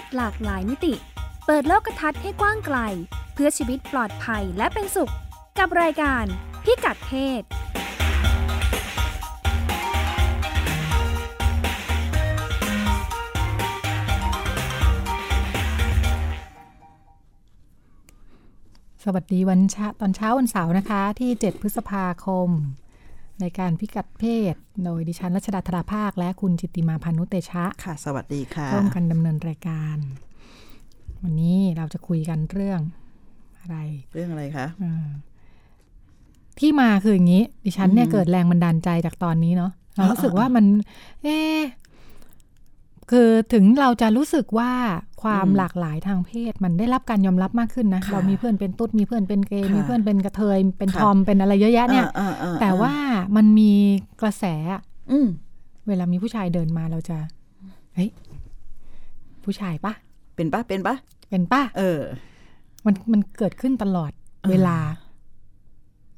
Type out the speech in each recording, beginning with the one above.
ศหลากหลายมิติ เปิดโลกทัศน์ให้กว้างไกล เพื่อชีวิตปลอดภัยและเป็นสุข กับรายการพิกัดเพศสวัสดีวันเช้าตอนเช้าวันเสาร์นะคะ ที่ 7 พฤษภาคม ในการพิกัดเพศ โดยดิฉันรัชดาธราภาค และคุณจิตติมาพานุเตชะ ค่ะ สวัสดีค่ะร่วมกันดำเนินรายการ วันนี้เราจะคุยกันเรื่องอะไร เรื่องอะไรคะอ่าที่มาคืออย่างนี้ ดิฉันเนี่ยอืมเกิดแรงบันดาลใจจากตอนนี้เนาะเรารู้สึกว่ามัน เอ๊ะ คือถึงเราจะรู้สึกว่าความหลากหลายทางเพศ มันได้รับการยอมรับมากขึ้นนะค่ะเรามีเพื่อนเป็นตุ๊ดมีเพื่อนเป็นเกย์ค่ะมีเพื่อนเป็นกระเทยเป็นค่ะทอมเป็นอะไรเยอะแยะเนี่ยอ่าอ่อ่แต่ว่ามันมีกระแสอะอืมเวลามีผู้ชายเดินมาเราจะเฮ้ยผู้ชายปะเป็นปะเป็นปะเป็นปะเออ มันมันเกิดขึ้นตลอดเวลา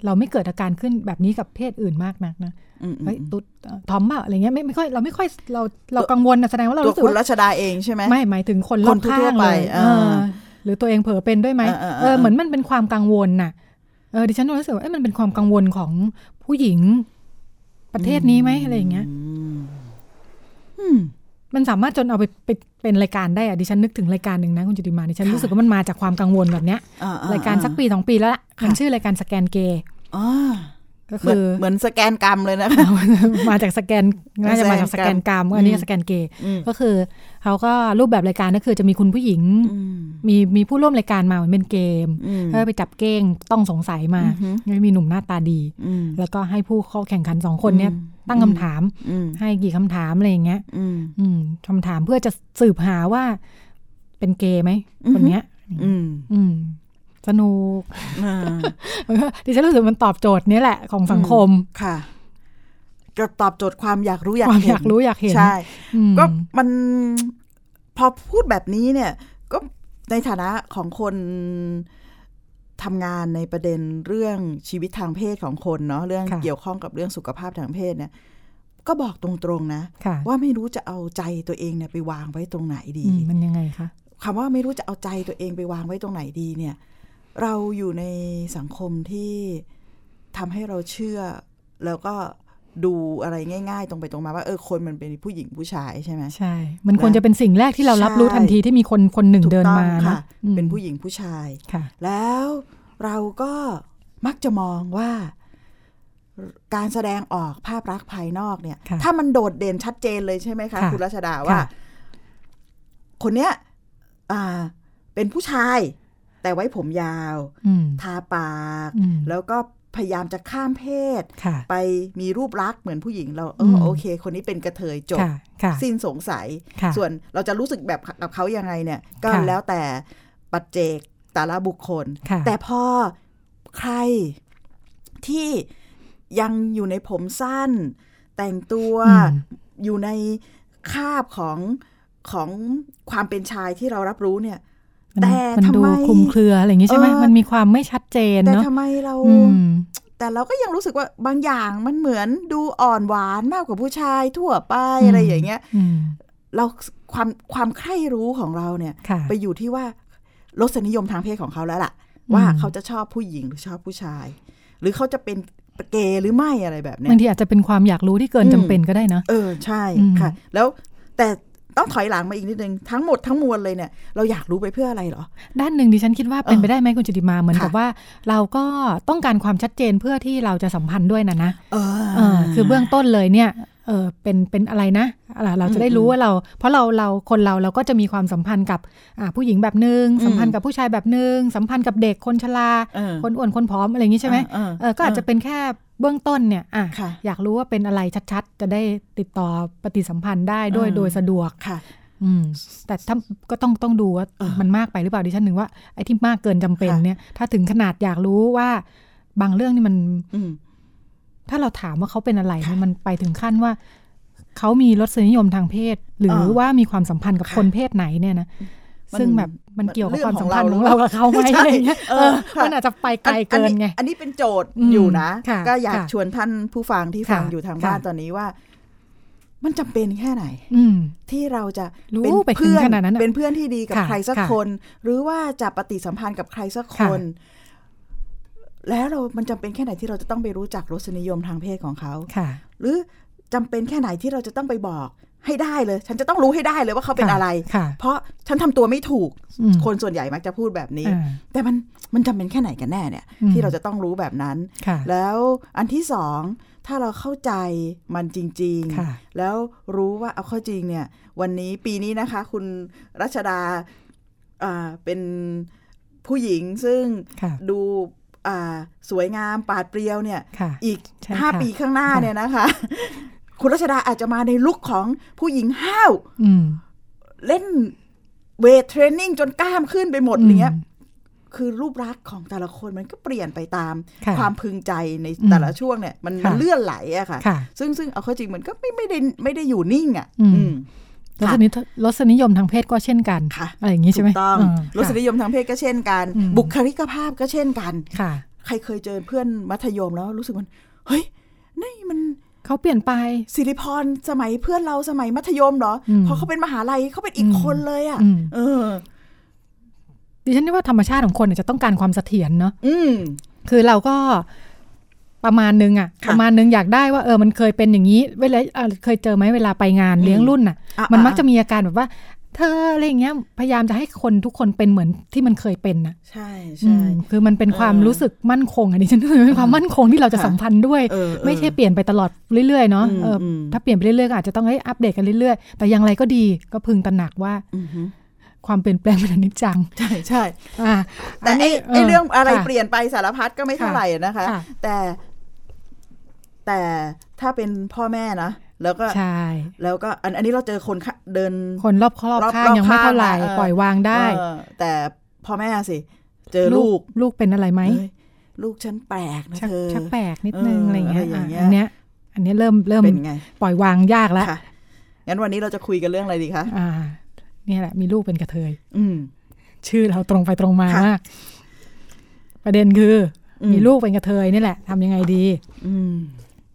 เราไม่เกิดอาการขึ้นแบบนี้กับเพศอื่นมากนักนะอืมเฮ้ยตุ๊ดเอ่อทอมเปล่าอะไรเงี้ยไม่ไม่ค่อยเราไม่ค่อยเราเรากังวลนะแสดงว่าเราตัวรู้สึกคุณว่ารัชดาเองใช่ไหมไม่หมายถึงคนรคอนบข้าทั่วงๆไปเลยเออเออหรือตัวเองเผลอเป็นด้วยไหมเออเออเออเออเหมือนมันเป็นความกังวลน่ะเออดิฉันรู้สึกว่าเอ้ยมันเป็นความกังวลของผู้หญิงประเทศนี้ไหมอะไรอย่างเงี้ยอื มอืมมันสามารถจนเอาไปไปเป็นรายการได้อะดิฉันนึกถึงรายการหนึ่งนะคุณจุติมาดิฉันค่ะรู้สึกว่ามันมาจากความกังวลแบบเนี้ยอ่อ่รายการสักปีสองปีแล้วล่ะค่ะมันชื่อรายการสแกนเกย์อ๋อก็เหมือนคือเหมือนสแกนกรรมเลยนะคะมาจากสแกนน่าจะมาจากสแกนกรรมอืมอันนี้สแกนเกย์อืมก็คือเขาก็รูปแบบรายการก็คือจะมีคุณผู้หญิงอืมมีมีผู้ร่วมรายการมาเหมือนเป็นเกมอืมก็ไปจับเก้งต้องสงสัยมาอือฮึก็มีหนุ่มหน้าตาดีอืมแล้วก็ให้ผู้เข้าแข่งขันสองคนเนี้ยอืม ตั้งคำถามอืมให้กี่คำถามอะไรอย่างเงี้ยอืมอืมคำถามเพื่อจะสืบหาว่า เป็นเกย์ไหมอือฮึคนเนี้ย อืมอืมสนุกอ่าดิฉันรู้สึกมันตอบโจทย์เนี้แหละของสังคมค่ะก็ตอบโจทย์ความอยากรู้อยากความเห็นอยากรู้อยากเห็นใช่อืมก็มันพอพูดแบบนี้เนี่ย ก็ในฐานะของคน ทำงานในประเด็นเรื่องชีวิตทางเพศของคนเนาะเรื่องค่ะเกี่ยวข้องกับเรื่องสุขภาพทางเพศเนี่ยก็บอกตรงๆนะค่ะว่าไม่รู้จะเอาใจตัวเองเนี่ยไปวางไว้ตรงไหนดีอืมมันยังไงคะคำว่าไม่รู้จะเอาใจตัวเองไปวางไว้ตรงไหนดีเนี่ย เราอยู่ในสังคมที่ทำให้เราเชื่อ แล้วก็ ดูอะไรง่าย ๆ ตรงไปตรงมาว่าเออคนมันเป็นผู้หญิงผู้ชายใช่ไหมใช่ มันควรจะเป็นสิ่งแรกที่เรารับรู้ใช่ทันทีที่มีคนคนหนึ่งถูกเดินต้องมาค่ะนะอืมเป็นผู้หญิงผู้ชายค่ะ แล้วเราก็มักจะมองว่าการแสดงออกภาพลักษณ์ภายนอกเนี่ยค่ะถ้ามันโดดเด่นชัดเจนเลยใช่ไหมคะค่ะคุณรัชดาว่าค่ะคนเนี้ยอ่าเป็นผู้ชาย แต่ไว้ผมยาวอืมทาปากอืมแล้วก็ พยายามจะข้ามเพศค่ะไปมีรูปลักษณ์เหมือนผู้หญิงเราเออือมโอเค คนนี้เป็นกระเทยจบค่ะค่ะสิ้นสงสัยค่ะส่วนเราจะรู้สึกแบบกับเขายังไงเนี่ย ก็ค่ะแล้วแต่ปัจเจกแต่ละบุคคลค่ะแต่พอใครที่ยังอยู่ในผมสั้น แต่งตัวอืมอยู่ในคาบของของความเป็นชายที่เรารับรู้เนี่ยมัน แต่มันทำดูไมคลุมเครืออะไรอย่างงี้ใช่ไหมเออมันมีความไม่ชัดเจนแต่เนาะทำไมเราอืมแต่เราก็ยังรู้สึกว่าบางอย่างมันเหมือนดูอ่อนหวานมากกว่าผู้ชายทั่วไปอืมอะไรอย่างเงี้ยอืมเราความความใคร่รู้ของเราเนี่ยค่ะไปอยู่ที่ว่ารสนิยมทางเพศของเขาแล้วล่ะ ว่าเขาจะชอบผู้หญิงหรือชอบผู้ชาย หรือเขาจะเป็นเกย์หรือไม่อะไรแบบเนี้ยบางทีอาจจะเป็นความอยากรู้ที่เกินอืมจำเป็นก็ได้นะเออใช่อืมค่ะ แล้วแต่ ต้องถอยหลังมาอีกนิดนึงทั้งหมดทั้งมวลเลยเนี่ยเราอยากรู้ไปเพื่ออะไรเหรอ ด้านหนึ่งดิฉันคิดว่าเป็นเออไปได้ไหมคุณจิติมาเหมือนค่ะกับว่า เราก็ต้องการความชัดเจนเพื่อที่เราจะสัมพันธ์ด้วยนะนะเออเออคือเบื้องต้นเลยเนี่ย เออเป็นเป็นอะไรนะอะไรเราจะได้รู้ว่าเรา เพราะเราเราคนเราเราก็จะมีความสัมพันธ์กับอ่าผู้หญิงแบบหนึ่งอืมสัมพันธ์กับผู้ชายแบบหนึ่งสัมพันธ์กับเด็กคนชราเออคนอ้วนคนผอมอะไรอย่างนี้ใช่ไหมเออเออก็อาจจะเป็นแค่เบื้องต้นเนี่ยอะค่ะอยากรู้ว่าเป็นอะไรชัดๆ จะได้ติดต่อปฏิสัมพันธ์ได้ด้วยเออโดยสะดวกค่ะอืมแต่ถ้าก็ต้องต้องดูว่าเออมันมากไปหรือเปล่าดิฉันหนึ่งว่าไอ้ที่มากเกินจำเป็นค่ะเนี่ย ถ้าถึงขนาดอยากรู้ว่าบางเรื่องนี่มันอืม ถ้าเราถามว่าเขาเป็นอะไรเนี่ยมันไปถึงขั้นว่าเขามีรสนิยมทางเพศ หรือเออว่ามีความสัมพันธ์กับค่ะคนเพศไหนเนี่ยนะมันซึ่งแบบมันเกี่ยวกับเรื่คองวามสัมพันธ์ขขอองงเราเรากับเขาไหมใช่อะไรอย่างเงี้ยเอเอออค่ะมันอาจจะไปไกลเกินไง อันนี้เป็นโจทย์อืมอยู่นะค่ะก็อยากค่ะชวนท่านผู้ฟังที่ฟังค่ะอยู่ทางบ้านค่ะตอนนี้ว่า มันจำเป็นแค่ไหน อืมที่เราจะรู้เป็นไปถึงเพื่อนขนาดนั้นอะเป็นเพื่อนที่ดีกับค่ะใครสักค่ะคน หรือว่าจะปฏิสัมพันธ์กับใครสักคค่ะน แล้วเรามันจำเป็นแค่ไหนที่เราจะต้องไปรู้จักรสนิยมทางเพศของเขาค่ะ หรือจำเป็นแค่ไหนที่เราจะต้องไปบอกให้ได้เลย ฉันจะต้องรู้ให้ได้เลยว่าเขาเป็นค่ะอะไรค่ะเพราะฉันทำตัวไม่ถูกอืมคนส่วนใหญ่มักจะพูดแบบนี้อ่าแต่มันมันจำเป็นแค่ไหนกันแน่เนี่ยอืมที่เราจะต้องรู้แบบนั้นค่ะแล้วอันที่สองถ้าเราเข้าใจมันจริงค่ะๆแล้วรู้ว่าเอาเข้าจริงเนี่ย วันนี้ปีนี้นะคะ คุณรัชดาอ่าเป็นผู้หญิงซึ่งค่ะดูอ่า สวยงามปาดเปรียวเนี่ยค่ะอีกใช่ห้าค่ะปีข้างหน้าค่ะเนี่ยนะคะ คุณรัชดาอาจจะมาในลุคของผู้หญิงห้าวอืมเล่นเวทเทรนนิ่งจนกล้ามขึ้นไปหมดอะไรเงี้ยคือรูปลักษณ์ของแต่ละคนมันก็เปลี่ยนไปตามค่ะความพึงใจในอืมแต่ละช่วงเนี่ย มันค่ะมันเลื่อนไหลอะค่ะค่ะ ซึ่งซึ่งเอาเข้าจริงมันก็ไม่ไม่ได้ไม่ได้อยู่นิ่งอะอืมอืม รสนิยรสนิยมทางเพศก็เช่นกันค่ะอะไรอย่างนี้ใช่ไหมถูกต้องอืมรสนิยมทางเพศก็เช่นกันอืมบุคลิกภาพก็เช่นกันค่ะ ใครเคยเจอเพื่อนมัธยมแล้วรู้สึกมันเฮ้ยนี่มันเขาเปลี่ยนไปสิริพรสมัยเพื่อนเราสมัยมัธยมเหรออืมพอเขาเป็นมหาลัยเขาเป็นอีกอืมคนเลยอะอืมเออดิฉันว่าธรรมชาติของคนเนี่ยจะต้องการความเสถียรเนาะอืมคือเราก็ ประมาณนึงอะค่ะประมาณนึงอยากได้ว่าเออมันเคยเป็นอย่างนี้เวลาอะเคยเจอไหมเวลาไปงานอืมเลี้ยงรุ่นน่ะอะมันอะมักจะมีอาการแบบว่า เธออะไรอย่างเงี้ยพยายามจะให้คนทุกคนเป็นเหมือนที่มันเคยเป็นน่ะใช่อืใช่มคือมันเป็นความเออรู้สึกมั่นคงอันนี้ฉันคือเป็นความมั่นคงที่เราจะค่ะสัมพันธ์ด้วยเออเออไม่ใช่เปลี่ยนไปตลอดเรื่อยๆเนาะอืมเอออมถ้าเปลี่ยนไปเรื่อยๆก็อาจจะต้องให้อัปเดตกันเรื่อยๆ แต่อย่างไรก็ดีก็พึงตระหนักว่าอือฮึความเปลี่ยนแปลงเป็นอนิจจัง ใช่ใช่อ่าแต่ไอ้นนี้ไอ้เรื่องอะไรค่ะเปลี่ยนไปสารพัดก็ไม่เท่าค่ะไหร่นะคะค่ะแต่ แต่ถ้าเป็นพ่อแม่นะแล้วก็ใช่แล้วก็อันอันนี้เราเจอคนข้าเดินคนรอบครอบรอบข้างรอบยังไม่เท่าไหร่ข้างอะเออปล่อยวางได้เออแต่พ่อแม่สิ เจอลูกลูกเป็นอะไรไหมเอ้ยลูกฉันแปลกนะชักเธอชักแปลกนิดนึงเออออะไรอย่างเงี้ยอะไรอย่างเงี้ยอะอันเนี้ย อันเนี้ยเริ่มเริ่มเป็นไงปล่อยวางยากแล้วค่ะงั้นวันนี้เราจะคุยกันเรื่องอะไรดีคะอ่า เนี่ยแหละมีลูกเป็นกระเทย อืมชื่อเราตรงไปตรงมาค่ะมาก ประเด็นคืออมมีลูกเป็นกระเทยนี่แหละทำยังไงดี อืม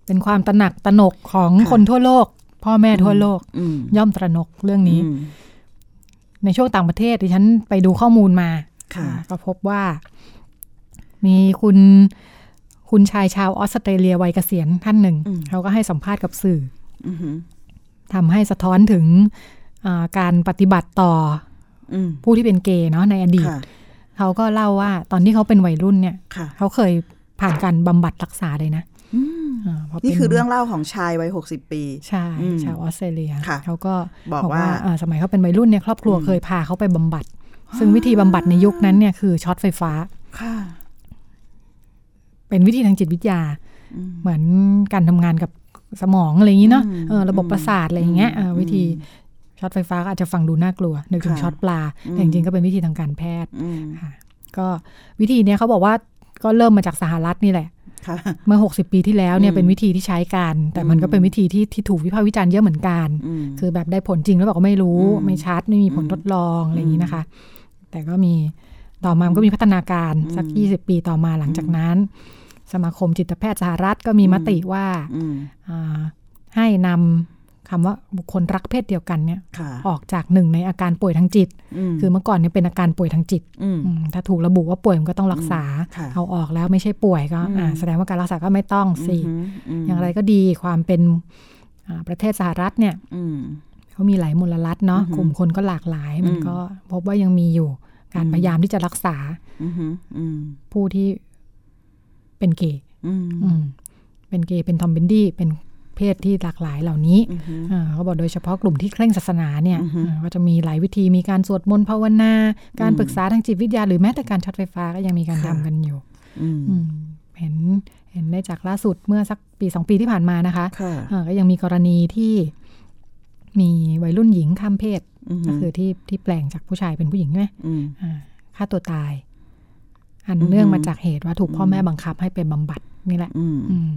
เป็นความตระหนักตระหนกของค่ะคนทั่วโลก พ่อแม่ทั่วโลกอืมย่อมตระหนกเรื่องนี้อืมในช่วงต่างประเทศดิฉันไปดูข้อมูลมาค่ะก็พบว่า มีคุณคุณชายชาวออสเตรเลียวัยเกษียณท่านหนึ่งอืมเขาก็ให้สัมภาษณ์กับสื่ออือหือทำให้สะท้อนถึงอ่าการปฏิบัติต่ออืมผู้ที่เป็นเกย์เนาะในอดีตค่ะเขาก็เล่าว่าตอนที่เขาเป็นวัยรุ่นเนี่ยค่ะเขาเคยผ่านการบำบัดรักษาเลยนะ นี่ป็คือเรื่องเล่าของชายวัยหกสิบปี ใช่อืมชาวออสเตรเลียค่ะเขาก็บอกว่าอ่าสมัยเขาเป็นวัยรุ่นเนี่ยครอบครัวอืมเคยพาเขาไปบำบัด ซึ่งวิธีบำบัดในยุคนั้นเนี่ยคือช็อตไฟฟ้าค่ะเป็นวิธีทางจิตวิทยาอืมเหมือนการทำงานกับสมองอะไรอย่างนี้เนาะอืมเออระบบประสาทอะไรอย่างเงี้ยเอออืมวิธีช็อตไฟฟ้าก็อาจจะฟังดูน่ากลัวนึกถึงค่ะช็อตปลาอืมแต่จริงๆก็เป็นวิธีทางการแพทย์อืมค่ะก็วิธีเนี้ยเขาบอกว่าก็เริ่มมาจากสหรัฐนี่แหละค่ะ เมื่อ 60 ปีที่แล้วเนี่ยอืมเป็นวิธีที่ใช้กัน แต่มันก็อืมเป็นวิธีที่ที่ถูกวิพากษ์วิจารณ์เยอะเหมือนกันอืมคือแบบได้ผลจริงแล้วบอกว่าไม่รู้อืมไม่ชัดไม่มีผลอืมทดลองอะไรอย่างนี้นะคะ แต่ก็มีต่อมามันก็มีพัฒนาการสักอืม20 ปีต่อมาหลังจากนั้น สมาคมจิตแพทย์สหรัฐก็มีอืมมติว่าอืมอ่าให้นำ คำว่าบุคคลรักเพศเดียวกันเนี่ยค่ะออกจากหนึ่งในอาการป่วยทางจิตมคือเมื่อก่อนเนี่ยเป็นอาการป่วยทางจิตมอืมถ้าถูกระบุว่าป่วยมันก็ต้องรักษาค่ะเอาออกแล้วไม่ใช่ป่วยก็อืมอ่าแสดงว่าการรักษาก็ไม่ต้องสิอืมมอย่างไรก็ดีความเป็นอ่าประเทศสหรัฐเนี่ยอืมเขามีหลายมลรัฐเนาะอือหือกลุ่มคนก็หลากหลาย มันอืมก็พบว่ายังมีอยู่การอืมพยายามที่จะรักษาอืมอืมผู้ที่เป็นเกย์อืมอืมเป็นเกย์เป็นทอมเป็นดี้เป็น เพศที่หลากหลายเหล่านี้อืมอ่าเขาบอกโดยเฉพาะกลุ่มที่เคร่งศาสนาเนี่ยอือฮึอ่าก็จะมีหลายวิธีมีการสวดมนต์ภาวนา การอืมปรึกษาทางจิตวิทยา หรือแม้แต่การช็อตไฟฟ้าก็ยังมีการค่ะทำกันอยู่อืมอืมเห็นเห็นได้จากล่าสุดเมื่อสักปีสองปีที่ผ่านมานะคะค่ะอ่าก็ยังมีกรณีที่มีวัยรุ่นหญิงข้ามเพศมก็คือที่ที่แปลงจากผู้ชายเป็นผู้หญิงใช่ไหมอืมอ่าฆ่าตัวตาย อันอือฮึเนื่องมาจากเหตุว่าถูกพ่ออืมแม่บังคับให้ไปบำบัดนี่แหละอืมอืม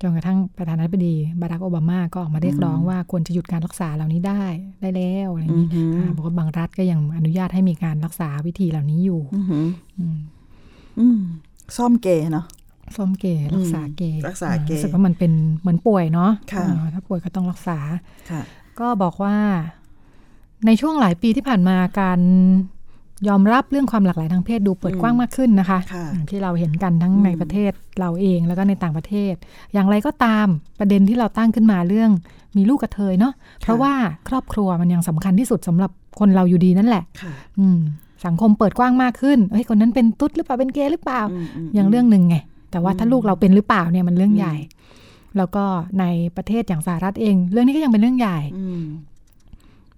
จนกระทั่งประธานาธิบดีบารักโอบามาก็ออกมาเรียกร้องอืมว่าควรจะหยุดการรักษาเหล่านี้ได้ได้แล้วอะไรอย่างอืนี้มอ่าบอกว่าบางรัฐก็ยังอนุญาตให้มีการรักษาวิธีเหล่านี้อยู่อืมอืมอืมซ่อมเกย์เนาะส้มเกย์รักษาเกย์รักษาเกย์รู้สึกว่ามันเป็นเหมือนป่วยเนาะค่ะอ่าถ้าป่วยก็ต้องรักษาค่ะก็บอกว่าในช่วงหลายปีที่ผ่านมาการ ยอมรับเรื่องความหลากหลายทางเพศดูเปิดอืมกว้างมากขึ้นนะคะค่ะอย่างที่เราเห็นกันทั้งอืมในประเทศเราเองแล้วก็ในต่างประเทศ อย่างไรก็ตามประเด็นที่เราตั้งขึ้นมาเรื่องมีลูกกระเทยเนาะเพราะว่าครอบครัวมันยังสำคัญที่สุดสำหรับคนเราอยู่ดีนั่นแหละค่ะอืมสังคมเปิดกว้างมากขึ้นเฮ้ยคนนั้นเป็นตุ๊ดหรือเปล่าเป็นเกย์หรือเปล่าอืมมอย่างเรื่องหนึ่งไงแต่ว่าถ้าอืมลูกเราเป็นหรือเปล่าเนี่ยมันเรื่องอืมใหญ่ แล้วก็ในประเทศอย่างสหรัฐเอง เรื่องนี้ก็ยังเป็นเรื่องใหญ่อืม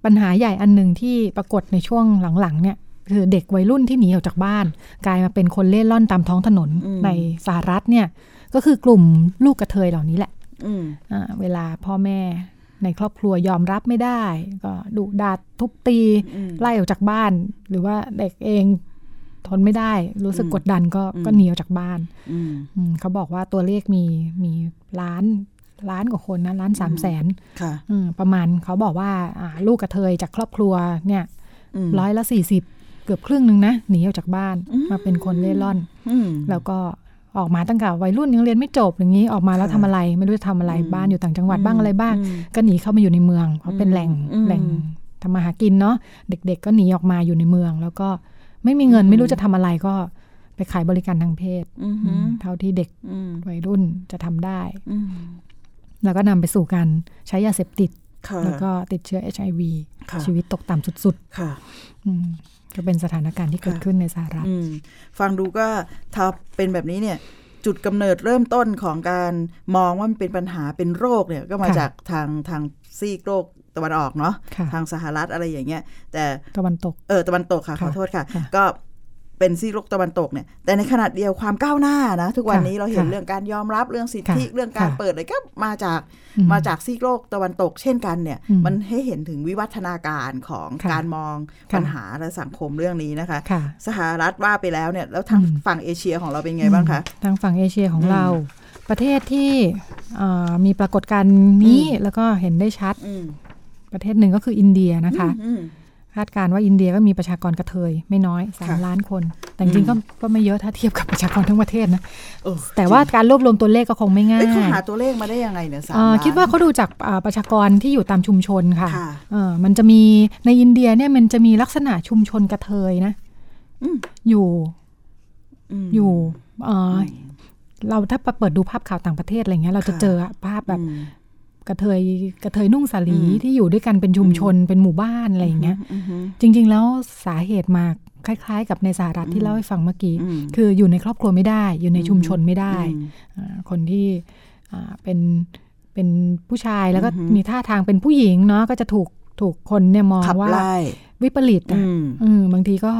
ปัญหาใหญ่อันหนึ่งที่ปรากฏในช่วงหลังๆเนี่ย คือเด็กวัยรุ่นที่หนีออกจากบ้าน กลายมาเป็นคนเล่ร่อนตามท้องถนนอืมในสหรัฐเนี่ย ก็คือกลุ่มลูกกระเทยเหล่านี้แหละอืมอ่าเวลาพ่อแม่ในครอบครัวยอมรับไม่ได้ ก็ดุดาทุบตีอืมไล่ออกจากบ้าน หรือว่าเด็กเองทนไม่ได้ รู้สึกอืมกดดันก็อืมก็หนีออกจากบ้านอืมอืมเขาบอกว่าตัวเลขมีมีล้านล้านกว่าคนนะล้านสามแสนค่ะอืมประมาณเขาบอกว่าอ่าลูกกระเทยจากครอบครัวเนี่ยมร้อยละสี่สิบ เกือบครึ่งหนึ่งนะหนีออกจากบ้านอืมมาเป็นคนเล่ร่อนอืมแล้วก็ออกมาตั้งแต่วัยรุ่นยังเรียนไม่จบอย่างนี้ออกมาแล้วค่ะทำอะไร ไม่รู้จะทำอะไรอืมบ้านอยู่ต่างจังหวัดบ้างอืมอะไรบ้างอืมก็หนีเข้ามาอยู่ในเมือง เพราะเป็นอืมแหล่งอืมแหล่งทำมาหากินเนาะเด็ก ๆ ก็หนีออกมาอยู่ในเมือง แล้วก็ไม่มีเงินอืมไม่รู้จะทำอะไรก็ไปขายบริการทางเพศอืมอืมเท่าที่เด็กอืมวัยรุ่นจะทำได้อืมแล้วก็นำไปสู่การใช้ยาเสพติดค่ะแล้วก็ติดเชื้อ HIV ค่ะชีวิตตกต่ำสุดค่ะๆอืม ก็เป็นสถานการณ์ที่เกิดค่ะขึ้นในสหรัฐอืมฟังดูก็ถ้าเป็นแบบนี้เนี่ย จุดกำเนิดเริ่มต้นของการมองว่ามันเป็นปัญหาเป็นโรคเนี่ยก็มาค่ะจากทางทางซีกโลกตะวันออกเนาะค่ะทางสหรัฐอะไรอย่างเงี้ย แต่ตะวันตกเออตะวันตกค่ะขอค่ะโทษค่ะค่ะก็ เป็นซีกโลกตะวันตกเนี่ยแต่ในขณะเดียวความก้าวหน้านะทุกวันค่ะนี้เราเห็นค่ะเรื่องการยอมรับเรื่องสิทธิค่ะเรื่องการค่ะเปิดอะไรก็มาจากอืมาจากซีกโลกตะวันตก เช่นกันเนี่ยอืมมันให้เห็นถึงวิวัฒนาการของค่ะการมองค่ะปัญหาและสังคมเรื่องนี้นะคะค่ะสหรัฐว่าไปแล้วเนี่ยแล้วทางอืมฝั่งเอเชียของเราเป็นไงบ้างคะทางฝั่งเอเชียของอืมเราประเทศที่เอ่อมีปรากฏการณ์นี้อืมแล้วก็เห็นได้ชัดอืมประเทศหนึ่งก็คืออินเดียนะคะอืม คาดการณ์ว่าอินเดียก็มีประชากรกระเทยไม่น้อยสามค่ะล้านคน แต่จริงๆก็ก็ไม่เยอะถ้าเทียบกับประชากรทั้งประเทศนะเออแต่ว่าการรวบรวมตัวเลขก็คงไม่ง่าเอ้ยเขายหาตัวเลขมาได้ยังไงเนี่ยสามเอ่อล้นคิดว่าเขาดูจากอ่าประชากรที่อยู่ตามชุมชนค่ะค่ะเออมันจะมีในอินเดียเนี่ยมันจะมีลักษณะชุมชนกระเทยนะอืมอยู่มอยู่เอ่ออเราถ้าเปิดดูภาพข่าวต่างประเทศอะไรเงี้ยเราจะค่ะเจอภาพแบบอืม กระเทยกระเทยนุ่งสาลีอืมที่อยู่ด้วยกันเป็นชุมชนเป็นหมู่บ้านอะไรอย่างเงี้ยอืมอืมจริง ๆ แล้วสาเหตุมาคล้าย ๆ กับในสหรัฐที่เล่าให้ฟังเมื่อกี้อืมคืออยู่ในครอบครัวไม่ได้ อยู่ในชุมชนไม่ได้อืมอ่าคนที่อ่าเป็นเป็นผู้ชายแล้วก็อือฮึมีท่าทางเป็นผู้หญิงเนาะก็จะถูกถูกคนเนี่ยมองขับว่าไล่วิปริตอือะมอืมบางทีก็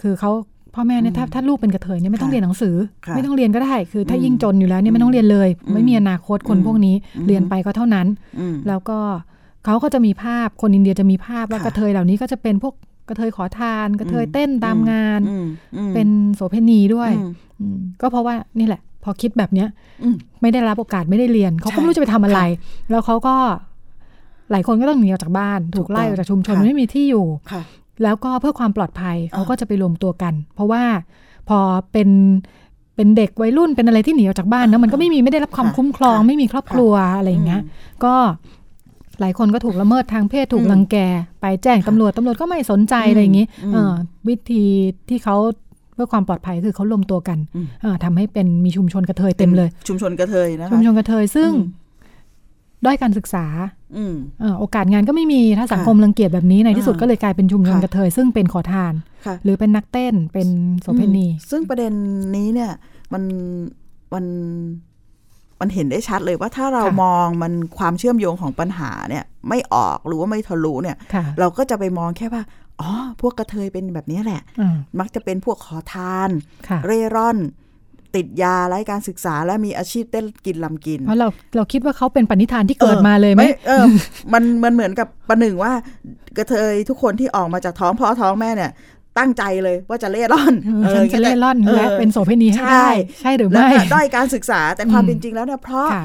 คือเขา พ่อแม่เนี่ยอืมถ้าถ้าลูกเป็นกระเทยเนี่ยไม่ต้องค่ะเรียนหนังสือค่ะไม่ต้องเรียนก็ได้คือถ้าอืมยิ่งจนอยู่แล้วเนี่ยไม่ต้องเรียนเลยอืมไม่มีอนาคตคนอืมพวกนี้อืมเรียนไปก็เท่านั้นอืมแล้วก็เขาก็จะมีภาพคนอินเดียจะมีภาพว่าค่ะกระเทยเหล่านี้ก็จะเป็นพวกกระเทยขอทาน กระเทยเต้นตามงานอืมอืมเป็นโสเภณีด้วยอืมอืมก็เพราะว่านี่แหละ พอคิดแบบเนี้ยอืมไม่ได้รับโอกาสไม่ได้เรียนเขาก็ไม่รู้จะไปทำอะไร แล้วเขาก็หลายคนก็ต้องหนีออกจากบ้าน ถูกไล่ออกจากชุมชนค่ะไม่มีที่อยู่ค่ะ แล้วก็เพื่อความปลอดภัยอ่าเขาก็จะไปรวมตัวกัน เพราะว่าพอเป็นเป็นเด็กวัยรุ่นเป็นอะไรที่หนีออกจากบ้านนะมันก็ไม่มีไม่ได้รับความค่ะคุ้มครองค่ะไม่มีครอบครัวอะไรอย่างเงี้ยก็หลายคนก็ถูกละเมิดทางเพศถูกอืมรังแก ไปแจ้งตำรวจตำรวจก็ไม่สนใจอะไรอย่างงี้อืมเออวิธีที่เขาเพื่อความปลอดภัยคือเขารวมตัวกันอืมเออทำให้เป็นมีชุมชนกระเทยเต็มเลย ชุมชนกระเทยนะคะชุมชนกระเทยซึ่งอืม ด้อยการศึกษาอืมเอ่อโอกาสงานก็ไม่มีถ้าสังค่ะคมรังเกียจแบบนี้ในที่สุดอ่าก็เลยกลายเป็นชุมชนค่ะกระเทย ซึ่งเป็นขอทานค่ะหรือเป็นนักเต้นเป็นโสเภณีอืมซึ่งประเด็นนี้เนี่ยมันมันมันเห็นได้ชัดเลยว่าถ้าเราค่ะมองมันความเชื่อมโยงของปัญหาเนี่ย ไม่ออกหรือว่าไม่ทะลุเนี่ยค่ะเราก็จะไปมองแค่ว่าอ๋อพวกกระเทยเป็นแบบนี้แหละอ่ามักจะเป็นพวกขอทานค่ะเร่ร่อน ติดยาไร้การศึกษาและมีอาชีพเต้นกินลำกิน เพราะเราเราคิดว่าเขาเป็นปณิธานที่เกิดมาเลยไหมเออมันมันเหมือนกับประหนึ่งว่ากระเทยทุกคนที่ออกมาจากท้องพ่อท้องแม่เนี่ยตั้งใจเลยว่าจะเล่ร่อนเออฉันจะเล่ร่อนออและเป็นโสเภณีให้ได้ใช่หรือแล้วไม่ก็ด้อยการศึกษาแต่ความอืมเป็นจริงแล้วเนี่ยเพราะค่ะ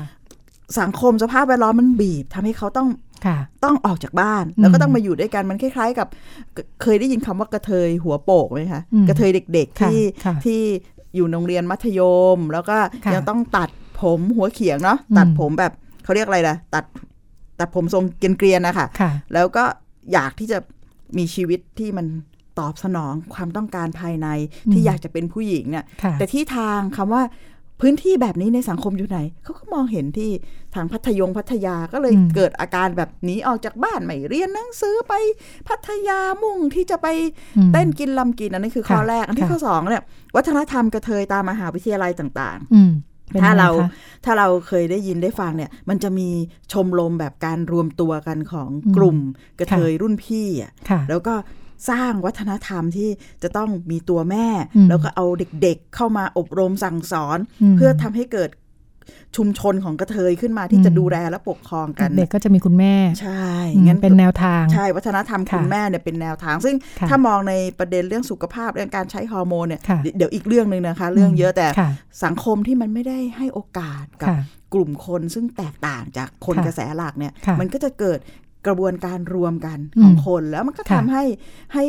สังคมสภาพแวดล้อมมันบีบทำให้เขาต้องค่ะต้องออกจากบ้าน แล้วก็อืมต้องมาอยู่ด้วยกันมันคล้าย ๆ กับ เคเคยได้ยินคำว่ากระเทยหัวโปกไหมคะอืมกระเทยเด็กๆค่ะที่ค่ะที่ อยู่โรงเรียนมัธยม แล้วก็ค่ะยังต้องตัดผมหัวเขียงเนาะอืมตัดผมแบบเขาเรียกอะไรล่ะ ตัดตัดผมทรงเกรียนๆนะคะค่ะแล้วก็อยากที่จะมีชีวิตที่มันตอบสนองความต้องการภายในอืมที่อยากจะเป็นผู้หญิงเนี่ยค่ะแต่ที่ทางคำว่า พื้นที่แบบนี้ในสังคมอยู่ไหน เขาก็มองเห็นที่ทางพัทยงพัทยาก็เลยอืมเกิดอาการแบบหนีออกจากบ้านไม่เรียนหนังสือไปพัทยามุ่งที่จะไปอืมเต้นกินลำกินอันนี้คือข้อค่ะแรก อันที่ค่ะข้อสองเนี่ยวัฒนธรรมกระเทยตามมหาวิทยาลัยต่างอืมป็นๆถ้ายังไงเราคะถ้าเราเคยได้ยินได้ฟังเนี่ย มันจะมีชมรมแบบการรวมตัวกันของอืมกลุ่มกระเทยรุ่นพี่อะค่ะแล้วก็ สร้างวัฒนธรรมที่จะต้องมีตัวแม่อืมแล้วก็เอาเด็กๆเข้ามาอบรมสั่งสอนอืมเพื่อทำให้เกิดชุมชนของกระเทยขึ้นมาที่อืมจะดูแลและปกครองกัน เด็กๆก็จะมีคุณแม่ ใช่อืมงั้นเป็นแนวทาง ใช่วัฒนธรรมค่ะคุณแม่เนี่ยเป็นแนวทาง ซึ่งค่ะถ้ามองในประเด็นเรื่องสุขภาพเรื่องการใช้ฮอร์โมนเนี่ยค่ะเดี๋ยวอีกเรื่องหนึ่งนะคะ เรื่องเยอะแต่ค่ะสังคมที่มันไม่ได้ให้โอกาสกับค่ะกลุ่มคนซึ่งแตกต่างจากคนค่ะกระแสหลักเนี่ยค่ะมันก็จะเกิด กระบวนการรวมกันอืมของคนแล้วมันก็ค่ะทำให้ให้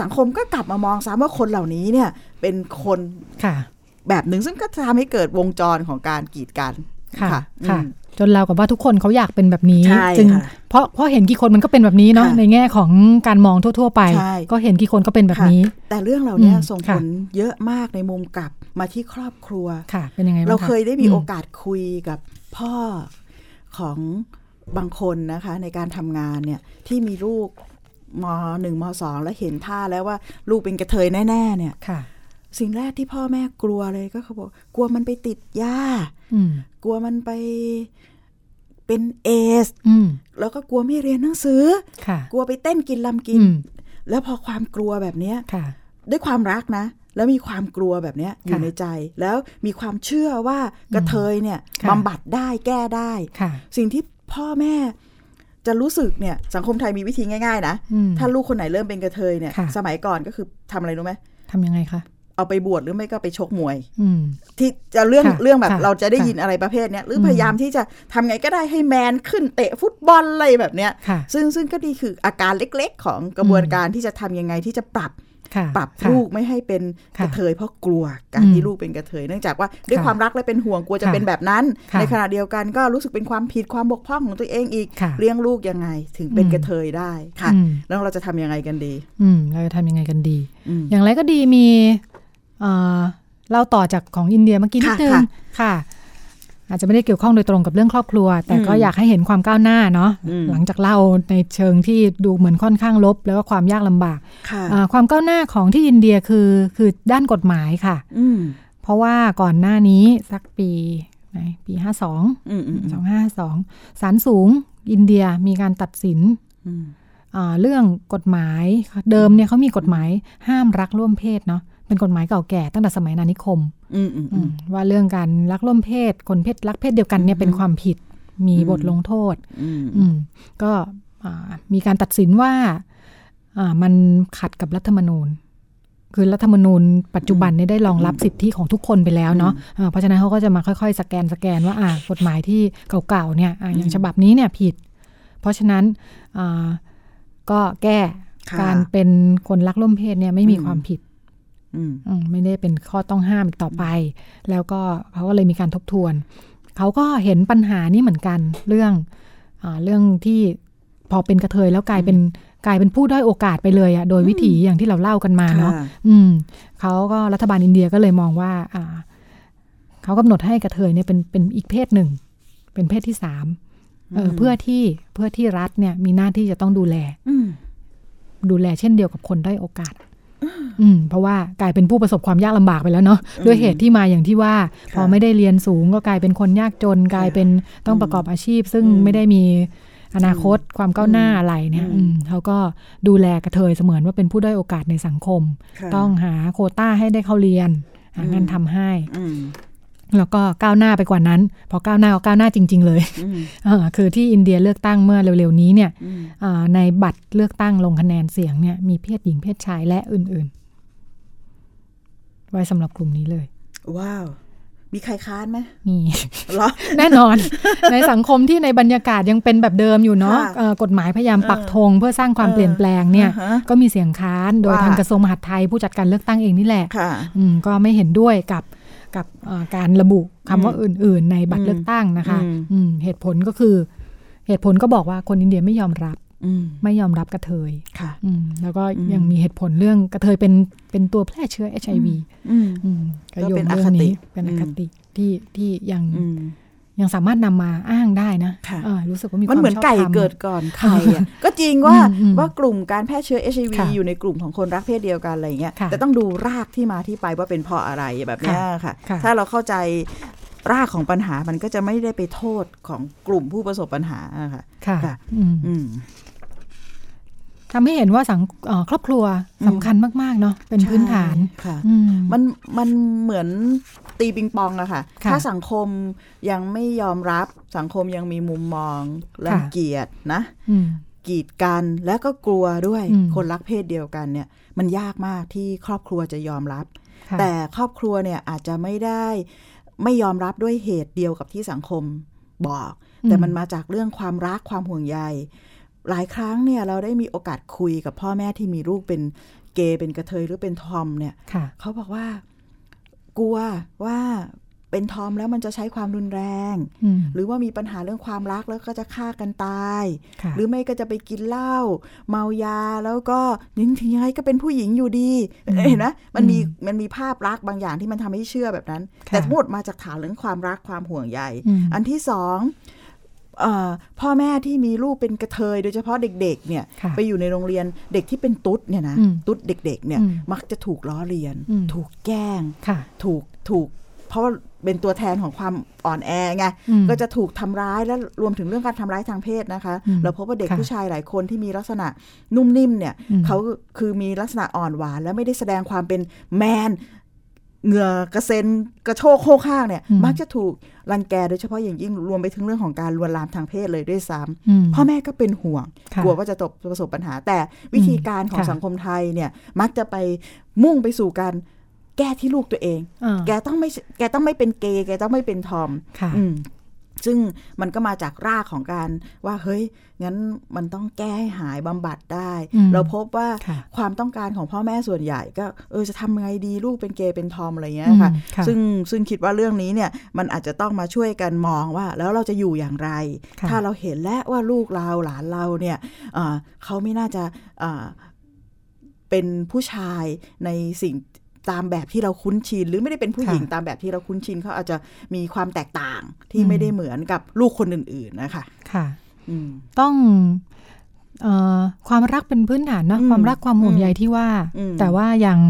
สังคมก็กลับมามองซ้ำว่าคนเหล่านี้เนี่ยเป็นคนค่ะ แบบหนึ่งซึ่งก็ทำให้เกิดวงจรของการกีดกันค่ะค่ะค่ะอืมจนเรากับว่าทุกคนเขาอยากเป็นแบบนี้ใช่จึงค่ะเพราะเพราะเห็นกี่คนมันก็เป็นแบบนี้เนาะค่ะในแง่ของการมองทั่ว ๆ ไปใช่ก็เห็นกี่คนก็เป็นแบบนี้ แต่เรื่องเหล่านี้อืมส่งค่ะผลเยอะมากในมุมกลับมาที่ครอบครัวค่ะ เป็นยังไงบ้างเราคะเคยได้มีมโอกาสคุยกับพ่อของ บางคนนะคะในการทำงานเนี่ยที่มีลูกมหนึ่งมสองแล้วเห็นท่าแล้วว่าลูกเป็นกระเทยแน่ ๆ เนี่ยค่ะ สิ่งแรกที่พ่อแม่กลัวเลยก็เขาบอกกลัวมันไปติดยาอืมกลัวมันไปเป็นเอสอืมแล้วก็กลัวไม่เรียนหนังสือค่ะกลัวไปเต้นกินลำกิอืนมแล้วพอความกลัวแบบเนี้ยค่ะด้วยความรักนะ แล้วมีความกลัวแบบเนี้ยอยู่ค่ะในใจ แล้วมีความเชื่อว่ากระเทยเนี่ยค่ะบำบัดได้แก้ได้ค่ะสิ่งที่ พ่อแม่จะรู้สึกเนี่ยสังคมไทยมีวิธีง่ายๆนะอืมถ้าลูกคนไหนเริ่มเป็นกระเทยเนี่ยค่ะสมัยก่อนก็คือทำอะไรรู้ไหมทำยังไงคะเอาไปบวชหรือไม่ก็ไปชกมวยอืมที่จะเรื่องค่ะเรื่องแบบค่ะเราจะได้ค่ะยินอะไรประเภทเนี้ยหรืออมพยายามที่จะทำไงก็ได้ให้แมนขึ้นเตะฟุตบอลอะไรแบบเนี้ยค่ะซึ่งซึ่งก็นี่คืออาการเล็กๆ ของกระบวนการที่จะทำยังไงที่จะปรับค่ะ ปรับค่ะลูกไม่ให้เป็นค่ะกระเทยเพราะกลัวการอืมที่ลูกเป็นกระเทยเนื่องจากว่าด้วยค่ะความรักและเป็นห่วงกลัวจะค่ะเป็นแบบนั้นค่ะในขณะเดียวกันก็รู้สึกเป็นความผิดความบกพร่องของตัวเองอีกค่ะเลี้ยงลูกยังไงถึงเป็นอืมกระเทยได้ค่ะอืมแล้วเราจะทำยังไงกันดี อืมเราจะทำยังไงกันดีอืมอย่างไรก็ดีมีเอ่อเล่าต่อจากของอินเดียเมื่อกี้นิดค่ะนึงค่ะค่ะ อาจจะไม่ได้เกี่ยวข้องโดยตรงกับเรื่องครอบครัว แต่ก็อืมอยากให้เห็นความก้าวหน้าเนาะอืมหลังจากเล่าในเชิงที่ดูเหมือนค่อนข้างลบ แล้วก็ความยากลำบากค่ะอ่าความก้าวหน้าของที่อินเดียคือคือด้านกฎหมายค่ะอืมเพราะว่าก่อนหน้านี้สักปีไหนปีห้าสองอืมอืมสองห้าสองศาลสูงอินเดียมีการตัดสินอืมอ่าเรื่องกฎหมายเดิมเนี่ยเขามีกฎหมายห้ามรักร่วมเพศเนาะเป็นกฎหมายเก่าแก่ตั้งแต่สมัยนานิคมอืมอืมอืม ว่าเรื่องการรักร่วมเพศ คนเพศรักเพศเดียวกันเนี่ยเป็นความผิดมีอืมบทลงโทษอืมอืมก็อ่ามีการตัดสินว่าอ่ามันขัดกับรัฐธรรมนูญ คือรัฐธรรมนูญปัจจุบันเนี่ยได้รองรับสิทธิของทุกคนไปแล้วเนาะอ่าเพราะฉะนั้นเขาก็จะมาค่อยๆ สแกนสแกนว่าอ่ากฎหมายที่เก่าๆเนี่ยอ่าอย่างฉบับนี้เนี่ยผิด เพราะฉะนั้นอ่าก็แก้ค่ะการเป็นคนรักร่วมเพศเนี่ยไม่มีอืมความผิดอืมอืม ไม่ได้เป็นข้อต้องห้ามอีกต่อไป แล้วก็เขาก็เลยมีการทบทวน เขาก็เห็นปัญหานี้เหมือนกันเรื่องอาเรื่องที่พอเป็นกระเทยแล้วกลายเป็นกลายเป็นผู้ด้อยโอกาสไปเลยอะโดยวิถีอย่างที่เราเล่ากันมาเนาะค่ะอืมเขาก็รัฐบาลอินเดียก็เลยมองว่า อ่าเขากำหนดให้กระเทยเนี่ยเป็นเป็นอีกเพศหนึ่ง เป็นเพศที่สามเอออืมเพื่อที่เพื่อที่รัฐเนี่ยมีหน้าที่จะต้องดูแลอืมดูแลเช่นเดียวกับคนด้อยโอกาส อืมเพราะว่ากลายเป็นผู้ประสบความยากลำบากไปแล้วเนาะด้วยเหตุที่มาอย่างที่ว่า พอไม่ได้เรียนสูงก็กลายเป็นคนยากจน กลายเป็นต้องประกอบอาชีพ ซึ่งอืมไม่ได้มีอนาคตความก้าวหน้าอะไรเนี่ยอืมอืมเขาก็ดูแลกระเทยเสมือนว่าเป็นผู้ด้อยโอกาสในสังคมค่ะต้องหาโควต้าให้ได้เข้าเรียน หางานทำให้อืม แล้วก็ก้าวหน้าไปกว่านั้น พอก้าวหน้าก็ก้าวหน้าจริง ๆ เลยอืมเออคือที่อินเดียเลือกตั้งเมื่อเร็วๆนี้เนี่ยอืมอ่าในบัตรเลือกตั้งลงคะแนนเสียงเนี่ยมีเพศหญิงเพศชายและอื่นๆ ไว้สำหรับกลุ่มนี้เลย ว้าว มีใครค้านไหมมีเหรอแน่นอน ในสังคมที่ในบรรยากาศยังเป็นแบบเดิมอยู่เนาะค่ะเอ่อกฎหมายพยายามปักเออธงเพื่อสร้างความเออเปลี่ยนแปลงเนี่ยอ่าฮะก็มีเสียงค้านโดยว่าทางกระทรวงมหาดไทยผู้จัดการเลือกตั้งเองนี่แหละค่ะอืมก็ไม่เห็นด้วยกับ กับเอ่อการระบุคำว่าอื่น ๆ ในบัตรเลือกตั้งนะคะอืมอืมเหตุผลก็คือ เหตุผลก็บอกว่าคนอินเดียไม่ยอมรับอืมไม่ยอมรับกระเทยค่ะอืมแล้วก็อืมยังมีเหตุผลเรื่องกระเทยเป็นเป็นตัวแพร่เชื้อ HIV อืมอืมก็ก็โยเป็นงอเรื่คองตินี้เป็นอคติที่ที่ยังอืม ยังสามารถนำมาอ้างได้นะค่ะเออรู้สึกว่ามีคมันวามเหมือนชอบไก่ธรรมเกิดก่อนไข่อะก็จริงว่าอืมอืมว่ากลุ่มการแพร่เชื้อ HIV ค่ะอยู่ในกลุ่มของคนรักเพศเดียวกันอะไรเงี้ยค่ะแต่ต้องดูรากที่มาที่ไปว่าเป็นเพราะอะไรแบบเนี้ยค่ะค่ะ ถ้าเราเข้าใจรากของปัญหามันก็จะไม่ได้ไปโทษของกลุ่มผู้ประสบปัญหาอะค่ะค่ะค่ะอืมอืมทำให้เห็นว่าสังเอ่อครอบครัวอืมสำคัญมาก ๆ เนาะเป็นพื้นฐานใช่ค่ะอืมมันมันเหมือน ตีปิงปองอะค่ะค่ะ ถ้าสังคมยังไม่ยอมรับสังคมยังมีมุมมองรังเกียจนะอืมกีดกันแล้วก็กลัวด้วยอืมคนรักเพศเดียวกันเนี่ย มันยากมากที่ครอบครัวจะยอมรับค่ะแต่ครอบครัวเนี่ยอาจจะไม่ได้ไม่ยอมรับด้วยเหตุเดียวกับที่สังคมบอก แต่มันมาจากเรื่องความรักความห่วงใย หลายครั้งเนี่ยเราได้มีโอกาสคุยกับพ่อแม่ที่มีลูกเป็นเกย์เป็นกระเทยหรือเป็นทอมเนี่ยค่ะเขาบอกว่า กลัวว่าเป็นทอมแล้วมันจะใช้ความรุนแรงอืมหรือว่ามีปัญหาเรื่องความรักแล้วก็จะฆ่ากันตายค่ะหรือไม่ก็จะไปกินเหล้าเมายาแล้วก็ยังถึงยังไงก็เป็นผู้หญิงอยู่ดีอืมเห็นไหมมันมีอืมมันมีภาพรักบางอย่างที่มันทำให้เชื่อแบบนั้นค่ะแต่ทั้งหมดมาจากฐานเรื่องความรักความห่วงใยอืมอันที่สองเอ่อ พ่อแม่ที่มีลูกเป็นกระเทย โดยเฉพาะเด็กๆเนี่ยค่ะไปอยู่ในโรงเรียนเด็กที่เป็นตุ๊ดเนี่ยนะอืมตุ๊ดเด็กๆเนี่ยอืมมักจะถูกล้อเลียนอืมถูกแกล้งค่ะถูกถูกเพราะว่าเป็นตัวแทนของความอ่อนแอไงอืมก็จะถูกทำร้ายและรวมถึงเรื่องการทำร้ายทางเพศนะคะอืมเราพบว่าเด็กค่ะผู้ชายหลายคนที่มีลักษณะนุ่มนิ่มเนี่ยอืมเขาคือมีลักษณะอ่อนหวาน และไม่ได้แสดงความเป็นแมน เหงื่อกระเซ็นกระโชกโคกข้างเนี่ยอืมมักจะถูกรังแกโดยเฉพาะอย่างยิ่งรวมไปถึงเรื่องของการลวนลามทางเพศเลยด้วยซ้ำอืมพ่อแม่ก็เป็นห่วงค่ะกลัวว่าจะตกประสบปัญหา แต่วิธีการของค่ะสังคมไทยเนี่ยมักจะไปมุ่งไปสู่การแก้ที่ลูกตัวเองอ่าแกต้องไม่แกต้องไม่เป็นเกย์แกต้องไม่เป็นทอมค่ะอืม ซึ่งมันก็มาจากรากของการว่าเฮ้ยงั้นมันต้องแก้ให้หายบำบัดได้อืมเราพบว่าค่ะความต้องการของพ่อแม่ส่วนใหญ่ก็เออจะทำยังไงดีลูกเป็นเกย์เป็นทอมอะไรเงี้ยค่ะอืมค่ะซึ่งซึ่งคิดว่าเรื่องนี้เนี่ยมันอาจจะต้องมาช่วยกันมองว่า แล้วเราจะอยู่อย่างไรค่ะถ้าเราเห็นแล้วว่าลูกเราหลานเราเนี่ยเอ่อเขาไม่น่าจะเอ่อเป็นผู้ชายในสิ่ง ตามแบบที่เราคุ้นชิน หรือไม่ได้เป็นผู้หญิงค่ะตามแบบที่เราคุ้นชินเขาอาจจะมีความแตกต่างที่อืมไม่ได้เหมือนกับลูกคนอื่น ๆ นะคะ ค่ะอืมต้องเอ่อความรักเป็นพื้นฐานเนอะอืมความรักความห่วงใยที่ว่าอืมแต่ว่าอย่าง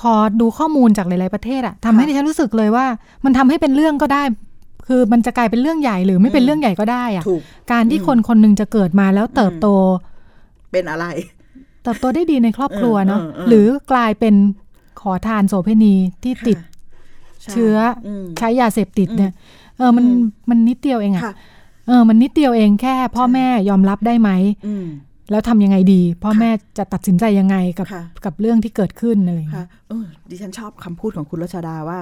พอดูข้อมูลจากหลาย ๆ ประเทศอะทำให้ค่ะดิฉันรู้สึกเลยว่า มันทำให้เป็นเรื่องก็ได้ คือมันจะกลายเป็นเรื่องใหญ่หรือไม่เป็นอืมเรื่องใหญ่ก็ได้อะถูกการที่อืมคนคนหนึ่งจะเกิดมาแล้วเติบโต เป็นอะไร เติบโตได้ดีในครอบครัวเนาะเออเออเออหรือกลายเป็นขอทานโสเพณีที่ติดใช่เชื้อมใช้ยาเสพติดเนี่ยเออมันอืมมันนิดเดียวเองอะค่ะเออ มันนิดเดียวเองแค่ พ่อใช่แม่ยอมรับได้ไหมอืม แล้วทำยังไงดี พ่อค่ะแม่จะตัดสินใจยังไงกับค่ะกับเรื่องที่เกิดขึ้นเลยค่ะเออดิฉันชอบคำพูดของคุณรัชดาว่า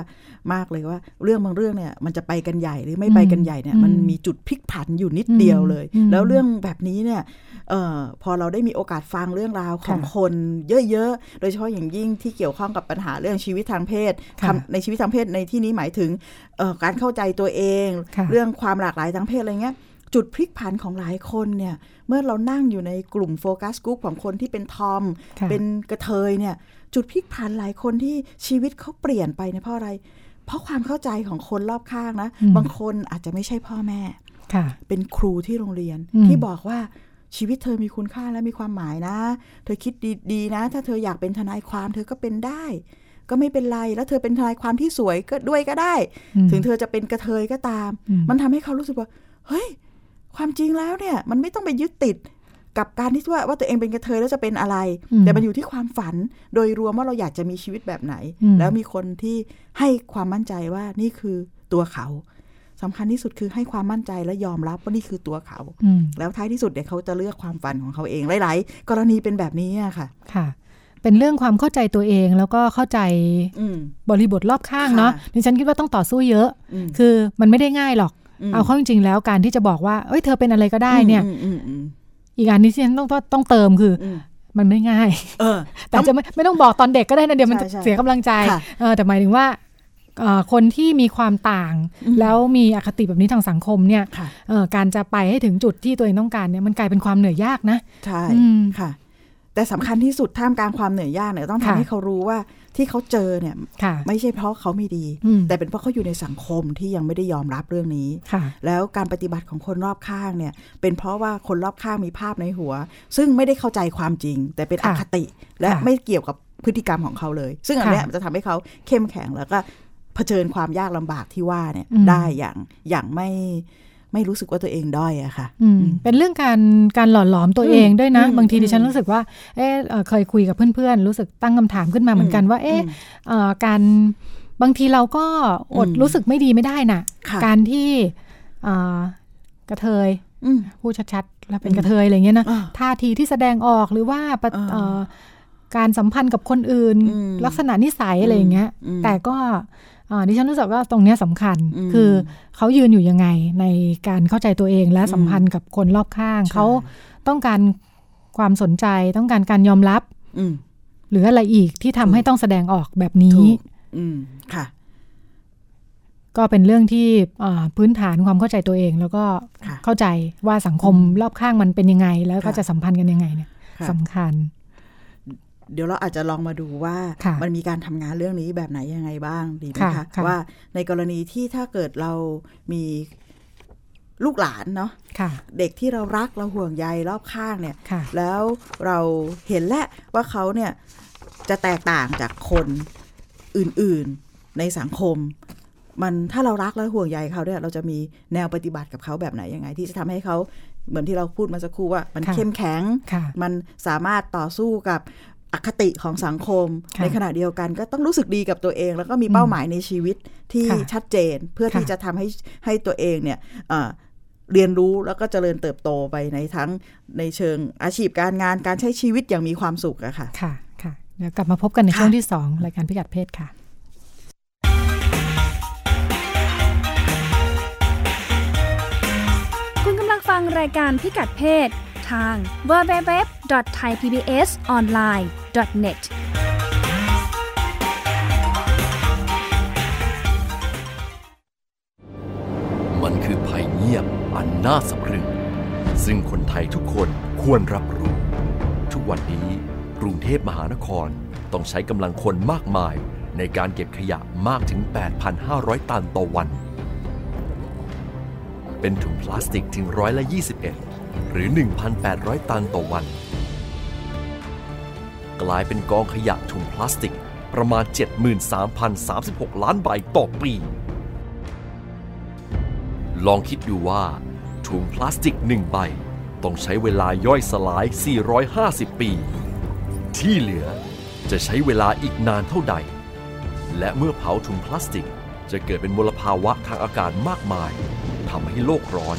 มากเลยว่า เรื่องบางเรื่องเนี่ยมันจะไปกันใหญ่หรือไม่ไปกันใหญ่เนี่ยอืมมันมีจุดพลิกผันอยู่นิดเดียวเลยอืมแล้วเรื่องแบบนี้เนี่ยเอ่อพอเราได้มีโอกาสฟังเรื่องราวของค่ะคนเยอะๆ โดยเฉพาะอย่างยิ่งที่เกี่ยวข้องกับปัญหาเรื่องชีวิตทางเพศค่ะคำในชีวิตทางเพศในที่นี้หมายถึงเอ่อการเข้าใจตัวเองค่ะเรื่องความหลากหลายทางเพศอะไรเงี้ย จุดพลิกผันของหลายคนเนี่ยเมื่อเรานั่งอยู่ในกลุ่มโฟกัสกลุ่มของคนที่เป็นทอมค่ะเป็นกระเทยเนี่ยจุดพลิกผันหลายคนที่ชีวิตเขาเปลี่ยนไปเนี่ยเพราะอะไร เพราะความเข้าใจของคนรอบข้างนะอืมบางคนอาจจะไม่ใช่พ่อแม่ค่ะเป็นครูที่โรงเรียนอืมที่บอกว่าชีวิตเธอมีคุณค่าและมีความหมายนะ เธอคิดดีๆนะ ถ้าเธออยากเป็นทนายความเธอก็เป็นได้ ก็ไม่เป็นไร แล้วเธอเป็นทนายความที่สวยก็ด้วยก็ได้อืมถึงเธอจะเป็นกระเทยก็ตามอืมมันทำให้เขารู้สึกว่า เฮ้ย ความจริงแล้วเนี่ย มันไม่ต้องไปยึดติดกับการที่ว่าว่าตัวเองเป็นกระเทยแล้วจะเป็นอะไรอืมแต่มันอยู่ที่ความฝันโดยรวมว่าเราอยากจะมีชีวิตแบบไหนอืมแล้วมีคนที่ให้ความมั่นใจว่านี่คือตัวเขาสำคัญที่สุดคือให้ความมั่นใจและยอมรับว่านี่คือตัวเขาอืมแล้วท้ายที่สุดเดี๋ยวเขาจะเลือกความฝันของเขาเองหลาย ๆ กรณีเป็นแบบนี้อะค่ะ ค่ะ เป็นเรื่องความเข้าใจตัวเองแล้วก็เข้าใจอืมบริบทรอบข้างเนาะค่ะดิฉันคิดว่าต้องต่อสู้เยอะอืมคือมันไม่ได้ง่ายหรอกม เอาเข้าจริงๆแล้วการที่จะบอกว่า เอ้ยเธอเป็นอะไรก็ได้เนี่ยอืมอืมอืมอีกอันนี้ที่ฉันต้องต้องต้องเติมคืออืมมันไม่ง่าย เออ แต่จะไม่ไม่ต้องบอกตอนเด็กก็ได้นะเดี๋ยวมันจะใช่ใช่เสียกำลังใจค่ะเออ แต่หมายถึงว่าเอ่อคนที่มีความต่างอืมแล้วมีอคติแบบนี้ทางสังคมเนี่ยค่ะเอ่อการจะไปให้ถึงจุดที่ตัวเองต้องการเนี่ยมันกลายเป็นความเหนื่อยยากนะ ใช่อืมค่ะ แต่สำคัญที่สุดท่ามกลางความเหนื่อยยากเนี่ยต้องทำค่ะให้เขารู้ว่า ที่เขาเจอเนี่ยค่ะไม่ใช่เพราะเขาไม่ดีอืมแต่เป็นเพราะเขาอยู่ในสังคมที่ยังไม่ได้ยอมรับเรื่องนี้ค่ะแล้วการปฏิบัติของคนรอบข้างเนี่ย เป็นเพราะว่าคนรอบข้างมีภาพในหัว ซึ่งไม่ได้เข้าใจความจริง แต่เป็นอค่ะคติและค่ะไม่เกี่ยวกับพฤติกรรมของเขาเลย ซึ่งอันเนี้ยค่ะมันจะทำให้เขาเข้มแข็งแล้วก็เผชิญความยากลำบากที่ว่าเนี่ยอืมได้อย่างอย่างไม่ ไม่รู้สึกว่าตัวเองด้อยอะค่ะอืมเป็นเรื่องการการหล่อหลอมตัวเองด้วยนะอืมบางทีอืมดิฉันรู้สึกว่า เออเอ่อเคยคุยกับเพื่อนๆ รู้สึกตั้งคำถามขึ้นมาเหมือนกันว่า เอ๊ะอืมเอ่อการบางทีเราก็อดอืมรู้สึกไม่ดีไม่ได้น่ะค่ะการที่เอ่อกระเทยอืมพูดชัดๆ แล้วเป็นกระเทยอะไรเงี้ยนะอ่าท่าทีที่แสดงออกหรือว่าปะอ่าเอ่อการสัมพันธ์กับคนอื่นอืมลักษณะนิสัยอะไรอย่างเงี้ยอืมแต่ก็เอ่อ ดิฉันรู้สึกว่าตรงเนี้ยสำคัญอืมคือเขายืนอยู่ยังไงในการเข้าใจตัวเองและอืมสัมพันธ์กับคนรอบข้างใช่เขาต้องการความสนใจต้องการการยอมรับอืมหรืออะไรอีกที่ทำให้ต้องแสดงออกแบบนี้ถูกอืมค่ะ ก็เป็นเรื่องที่อ่าพื้นฐานความเข้าใจตัวเอง แล้วก็ค่ะเข้าใจว่าสังคมรอบข้างมันเป็นยังไง แล้วก็ค่ะจะสัมพันธ์กันยังไงเนี่ยค่ะสำคัญ เดี๋ยวเราอาจจะลองมาดูว่าค่ะมันมีการทำงานเรื่องนี้แบบไหนยังไงบ้างดีไหมค่ะคะค่ะว่าในกรณีที่ถ้าเกิดเรามีลูกหลานเนาะค่ะเด็กที่เรารักเราห่วงใยรอบข้างเนี่ยค่ะแล้วเราเห็นแล้วว่าเขาเนี่ยจะแตกต่างจากคนอื่นๆในสังคม มันถ้าเรารักและห่วงใยเขาเนี่ยเราจะมีแนวปฏิบัติกับเขาแบบไหนยังไง ที่จะทำให้เขาเหมือนที่เราพูดมาสักครู่ว่า มันค่ะเข้มแข็งค่ะมันสามารถต่อสู้กับ อคติของสังคมค่ะในขณะเดียวกันก็ต้องรู้สึกดีกับตัวเอง แล้วก็มีเป้าหมายในชีวิตที่ค่ะชัดเจน เพื่อค่ะที่จะทำให้ให้ตัวเองเนี่ยเอ่อเรียนรู้แล้วก็เจริญเติบโตไปในทั้งในเชิงอาชีพการงานการใช้ชีวิตอย่างมีความสุขอะค่ะ ค่ะ ค่ะ เดี๋ยวกลับมาพบกันในค่ะช่วงที่สองรายการพิกัดเพศค่ะ คุณกำลังฟังรายการพิกัดเพศ ทาง www.thaipbsonline.net มันคือภัยเงียบอันน่าสะพรึง ซึ่งคนไทยทุกคนควรรับรู้ ทุกวันนี้กรุงเทพมหานครต้องใช้กำลังคนมากมายในการเก็บขยะมากถึง 8,500 ตันต่อวัน เป็นถุงพลาสติกถึงร้อยละ 21 หรือ 1,800 ตันต่อวัน กลายเป็นกองขยะถุงพลาสติกประมาณ 73,036 ล้านใบต่อปี ลองคิดดูว่า ถุงพลาสติกหนึ่งใบ ต้องใช้เวลาย่อยสลาย 450 ปี ที่เหลือจะใช้เวลาอีกนานเท่าใด และเมื่อเผาถุงพลาสติกจะเกิดเป็นมลภาวะทางอากาศมากมายทำให้โลกร้อน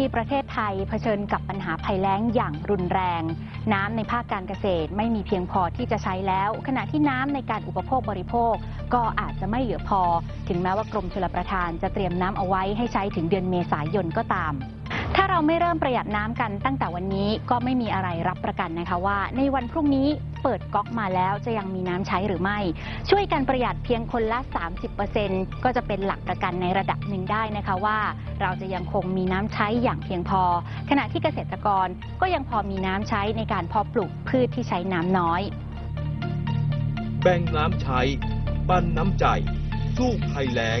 ที่ประเทศไทยเผชิญกับปัญหาภัยแล้งอย่างรุนแรง น้ำในภาคการเกษตรไม่มีเพียงพอที่จะใช้แล้ว ขณะที่น้ำในการอุปโภคบริโภค ก็อาจจะไม่เหลือพอ ถึงแม้ว่ากรมชลประทานจะเตรียมน้ำเอาไว้ให้ใช้ถึงเดือนเมษายนก็ตาม ถ้าเราไม่เริ่มประหยัดน้ำกันตั้งแต่วันนี้ก็ไม่มีอะไรรับประกันนะคะว่า ในวันพรุ่งนี้เปิดก๊อกมาแล้วจะยังมีน้ำใช้หรือไม่ ช่วยกันประหยัดเพียงคนละ 30%ก็จะเป็นหลักประกันในระดับหนึ่งได้นะคะว่า เราจะยังคงมีน้ำใช้อย่างเพียงพอ ขณะที่เกษตรกรก็ยังพอมีน้ำใช้ในการเพาะปลูกพืชที่ใช้น้ำน้อย แบ่งน้ำใช้ ปั้นน้ำใจ สู้ภัยแล้ง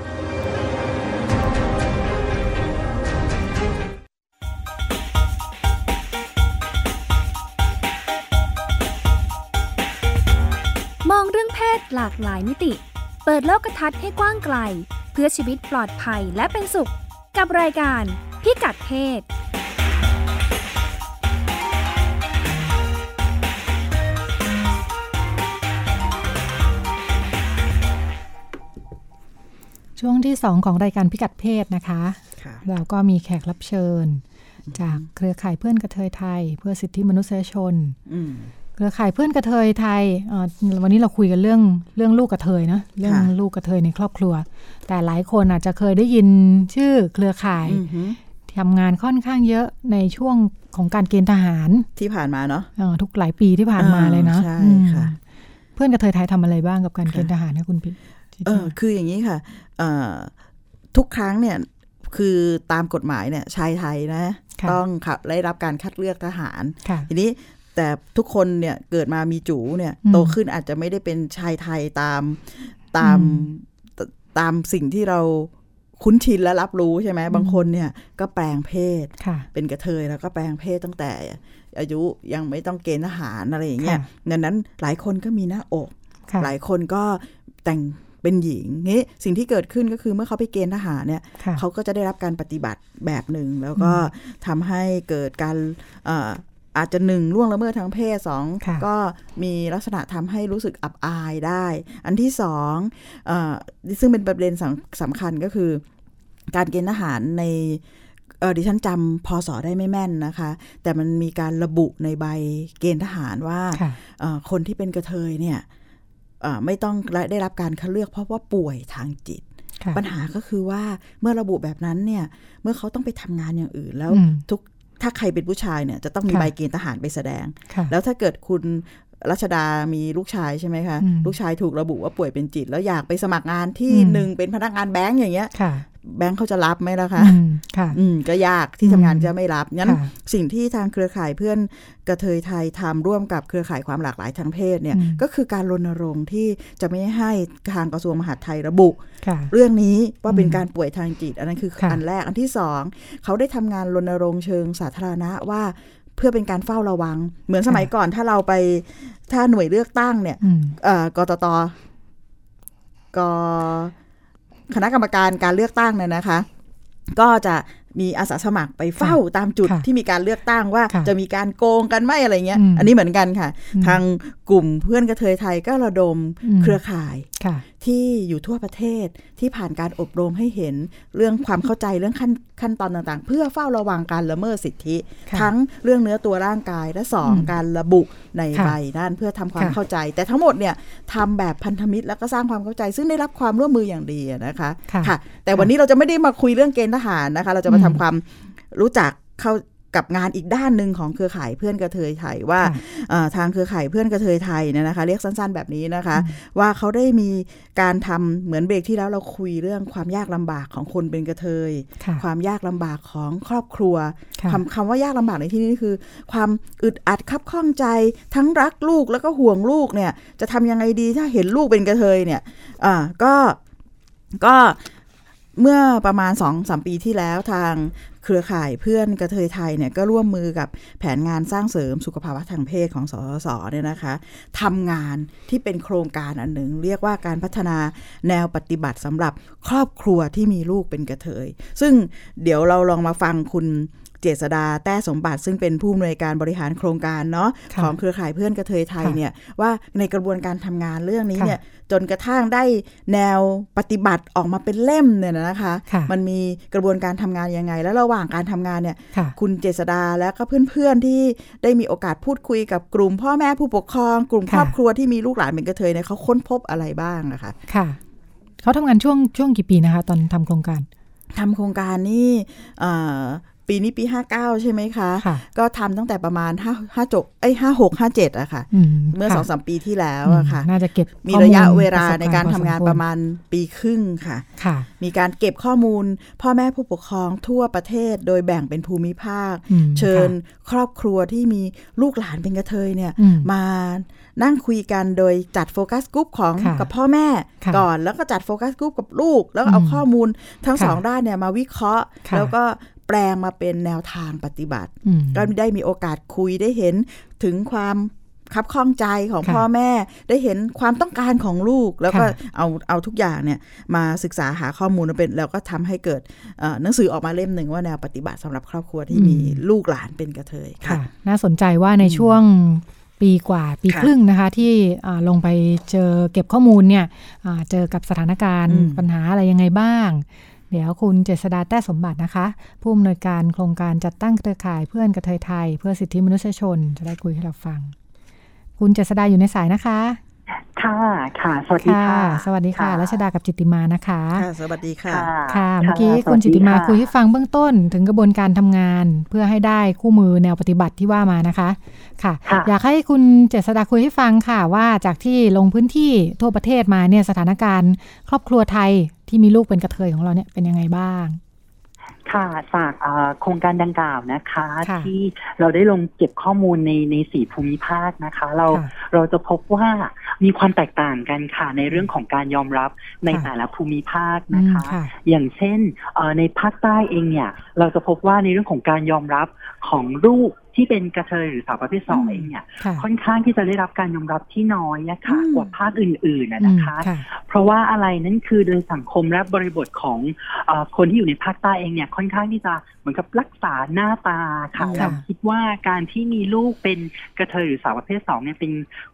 ศหลากหลายมิติ เปิดโลกทัศน์ให้กว้างไกล เพื่อชีวิตปลอดภัยและเป็นสุข กับรายการพิกัดเพศช่วงที่ 2 ของรายการพิกัดเพศนะคะค่ะเราก็มีแขกรับเชิญ จากเครือข่ายเพื่อนกระเทยไทย เพื่อสิทธิมนุษยชนอืม เครือข่ายเพื่อนกระเทยไทยเอ่อวันนี้เราคุยกันเรื่องเรื่องลูกกระเทยนะเรื่องค่ะลูกกระเทยในครอบครัว แต่หลายคนอาจจะเคยได้ยินชื่อเครือข่ายอือหือทำงานค่อนข้างเยอะในช่วงของการเกณฑ์ทหารที่ผ่านมาเนาะเอ่อทุกหลายปีที่ผ่านมาเลยนะใช่อืมค่ะ เพื่อนกระเทยไทยทำอะไรบ้างกับการเกณฑ์ทหารนะคุณพิเออคืออย่างนี้ค่ะเอ่อทุกครั้งเนี่ยคือตามกฎหมายเนี่ยชายไทยนะค่ะต้องขับได้รับการคัดเลือกทหารค่ะทีนี้ แต่ทุกคนเนี่ยเกิดมามีจูเนี่ยอืมโตขึ้นอาจจะไม่ได้เป็นชายไทยตามตามอืมตตามสิ่งที่เราคุ้นชินและรับรู้ใช่ไหมบางคนเนี่ยก็แปลงเพศค่ะเป็นกระเทยแล้วก็แปลงเพศตั้งแต่ อายุยังไม่ต้องเกณฑ์ทหารอะไรอย่างเงี้ยค่ะดังนั้นหลายคนก็มีหน้าอกค่ะหลายคนก็แต่งเป็นหญิงงี้สิ่งที่เกิดขึ้นก็คือเมื่อเขาไปเกณฑ์ทหารเนี่ยค่ะเขาก็จะได้รับการปฏิบัติแบบหนึ่ง แล้วก็ทำให้เกิดการเอ่ออาจจะหนึ่งล่วงละเมิดทางเพศสองค่ะก็มีลักษณะทำให้รู้สึกอับอายได้ อันที่สองเออซึ่งเป็นประเด็นสำสำคัญก็คือ การเกณฑ์ทหารในเออดิฉันจำพศได้ไม่แม่นนะคะ แต่มันมีการระบุในใบเกณฑ์ทหารว่าค่ะเอ่อคนที่เป็นกระเทยเนี่ยเอ่อไม่ต้องได้รับการคัดเลือกเพราะว่าป่วยทางจิตค่ะปัญหาก็คือว่าเมื่อระบุแบบนั้นเนี่ย เมื่อเขาต้องไปทำงานอย่างอื่นแล้วอืมทุก ถ้าใครเป็นผู้ชายเนี่ยจะต้องมีค่ะใบเกณฑ์ทหารไปแสดงค่ะแล้วถ้าเกิดคุณรัชดามีลูกชายใช่ไหมคะอืมลูกชายถูกระบุว่าป่วยเป็นจิต แล้วอยากไปสมัครงานที่อืมหนึ่งเป็นพนักงานแบงก์อย่างเงี้ยค่ะ แบงก์เขาจะรับไหมล่ะคะอืมค่ะ อืมก็ยากที่ทำงานจะไม่รับงั้นค่ะสิ่งที่ทางเครือข่ายเพื่อนกระเทยไทยทำร่วมกับเครือข่ายความหลากหลายทางเพศเนี่ยอืมก็คือการรณรงค์ที่จะไม่ให้ทางกระทรวงมหาดไทยระบุค่ะเรื่องนี้ว่าเป็นอืมการป่วยทางจิต อันนั้นคือค่ะอันแรกอันที่สองเขาได้ทำงานรณรงค์เชิงสาธารณะว่าเพื่อเป็นการเฝ้าระวัง เหมือนสมัยก่อนถ้าเราไปถ้าหน่วยเลือกตั้งเนี่ยอืมเอ่อกตตก คณะกรรมการการเลือกตั้งเนี่ยนะคะ ก็จะมีอาสาสมัครไปเฝ้าตามจุดค่ะที่มีการเลือกตั้งว่าค่ะจะมีการโกงกันไหมอะไรเงี้ยอืมอันนี้เหมือนกันค่ะอืมทางกลุ่มเพื่อนกระเทยไทยก็ระดมอืมเครือข่ายค่ะ ที่อยู่ทั่วประเทศที่ผ่านการอบรมให้เห็นเรื่องความเข้าใจเรื่องขั้นขั้นตอนต่างๆ เพื่อเฝ้าระวังการละเมิดสิทธิค่ะทั้งเรื่องเนื้อตัวร่างกายและสองอืมการระบุในค่ะใบนั่นเพื่อทำความค่ะเข้าใจ แต่ทั้งหมดเนี่ยทำแบบพันธมิตรแล้วก็สร้างความเข้าใจ ซึ่งได้รับความร่วมมืออย่างดีอะนะคะค่ะ แต่วันนี้เราจะไม่ได้มาคุยเรื่องเกณฑ์ทหารนะคะ เราจะมาอืมทำความรู้จักเข้า กับงานอีกด้านหนึ่งของเครือข่ายเพื่อนกระเทยไทยว่าค่ะเอ่อทางเครือข่ายเพื่อนกระเทยไทยเนี่ยนะคะ เรียกสั้นๆแบบนี้นะคะ ว่าเขาได้มีการทำเหมือนเบรกที่แล้วเราคุยเรื่องความยากลำบากของคนเป็นกระเทยค่ะความยากลำบากของครอบครัวค่ะคำคำว่ายากลำบากในที่นี้คือ ความอึดอัดคับข้องใจทั้งรักลูกแล้วก็ห่วงลูกเนี่ยจะทำยังไงดีถ้าเห็นลูกเป็นกระเทยเนี่ยอ่าก็ก็เมื่อประมาณสองสามปีที่แล้วทาง เครือข่ายเพื่อนกระเทยไทยเนี่ยก็ร่วมมือกับแผนงานสร้างเสริมสุขภาวะทางเพศของสสสเนี่ยนะคะทำงานที่เป็นโครงการอันหนึ่ง เรียกว่าการพัฒนาแนวปฏิบัติสำหรับครอบครัวที่มีลูกเป็นกระเทย ซึ่งเดี๋ยวเราลองมาฟังคุณ เจษดาแต้สมบัติ ซึ่งเป็นผู้อำนวยการบริหารโครงการเนาะค่ะของเครือข่ายเพื่อนกระเทยไทยค่ะเนี่ยว่าในกระบวนการทำงานเรื่องนี้ค่ะเนี่ยจนกระทั่งได้แนวปฏิบัติออกมาเป็นเล่มเนี่ยนะคะค่ะมันมีกระบวนการทำงานยังไง แล้วระหว่างการทำงานเนี่ยค่ะคุณเจษดาและก็เพื่อนๆที่ได้มีโอกาสพูดคุยกับกลุ่มพ่อแม่ผู้ปกครอง กลุ่มครอบครัวที่มีลูกหลานเป็นกระเทยเนี่ยเขาค้นพบอะไรบ้างนะคะค่ะเขาทำงานช่วงช่วงกี่ปีนะคะ ตอนทำโครงการทำโครงการนี่เอ่อ ปีนี้ปี 59 ใช่ไหมคะค่ะก็ทำตั้งแต่ประมาณ5 5จกเอ้ย56 57อะค่ะอืมเมื่อค่ะสองสามปีที่แล้วอะค่ะอืมน่าจะเก็บมีข้อลระยะเวลาประสบในการณ์ทำงานพอสควประมาณปีครึ่งค่ะค่ะ มีการเก็บข้อมูล พ่อแม่ผู้ปกครองทั่วประเทศโดยแบ่งเป็นภูมิภาคอืมเชิญค่ะครอบครัวที่มีลูกหลานเป็นกระเทยเนี่ยอืมมานั่งคุยกันโดยจัดโฟกัสกลุ่มของค่ะกับพ่อแม่ค่ะก่อนแล้วก็จัดโฟกัสกลุ่มกับลูก แล้วก็เอาอืมข้อมูลทั้งค่ะสองด้านเนี่ยมาวิเคราะห์ค่ะแล้วก็ แปลงมาเป็นแนวทางปฏิบัติอืมก็ได้มีโอกาสคุยได้เห็นถึงความคับข้องใจของค่ะพ่อแม่ได้เห็นความต้องการของลูก แล้วก็ค่ะเอาเอาทุกอย่างเนี่ยมาศึกษาหาข้อมูลมาเป็น แล้วก็ทำให้เกิดเอ่อหนังสือออกมาเล่มหนึ่งว่าแนวปฏิบัติสำหรับครอบครัวที่มีลูกหลานเป็นกระเทยค่ะค่ะน่าสนใจว่าในช่วงปีกว่าปีค่ะครึ่งนะคะ ที่อ่าลงไปเจอเก็บข้อมูลเนี่ยอ่าเจอกับสถานการณ์อืมปัญหาอะไรยังไงบ้าง เดี๋ยวคุณเจษดาแต้สมบัตินะคะ ผู้อำนวยการโครงการจัดตั้งเครือข่ายเพื่อนกระเทยไทย เพื่อสิทธิมนุษยชนจะได้คุยให้เราฟัง คุณเจษดาอยู่ในสายนะคะ ค่ะ ค่ะ สวัสดีค่ะ สวัสดีค่ะค่ะรัชดากับจิตติมานะคะค่ะสวัสดีค่ะ ค่ะ เมื่อกี้คุณจิตติมาคุยให้ฟังเบื้องต้นถึงกระบวนการทำงาน เพื่อให้ได้คู่มือแนวปฏิบัติที่ว่ามานะคะค่ะค่ะ อยากให้คุณเจษดาคุยให้ฟังค่ะ ว่าจากที่ลงพื้นที่ทั่วประเทศมาเนี่ยสถานการณ์ ครอบครัวไทยที่มีลูกเป็นกระเทยของเราเนี่ยเป็นยังไงบ้าง ค่ะจากเอ่อโครงการดังกล่าวนะคะค่ะที่เราได้ลงเก็บข้อมูลในในสี่ภูมิภาคนะคะ เราค่ะเราจะพบว่ามีความแตกต่างกันค่ะ ในเรื่องของการยอมรับในค่ะแต่ละภูมิภาคอืนะมคะค่ะอย่างเช่นเอ่อในภาคใต้เองเนี่ย เราจะพบว่าในเรื่องของการยอมรับของลูกที่เป็นกระเทยหรือสาวประเภทสองอืมเองเนี่ยค่ะค่อนข้างที่จะได้รับการยอมรับที่น้อยอะค่ะอืมกว่าภาคอื่นๆนะอืมนะคะค่ะเพราะว่าอะไรนั่นคือโดยสังคมและบริบทของเออคนที่อยู่ในภาคใต้เองเนี่ยค่อนข้างที่จะเหมือนกับรักษาหน้าตาค่ะค่ะแล้วคิดว่าการที่มีลูกเป็นกระเทยหรือสาวประเภทสองเนี่ยเป็น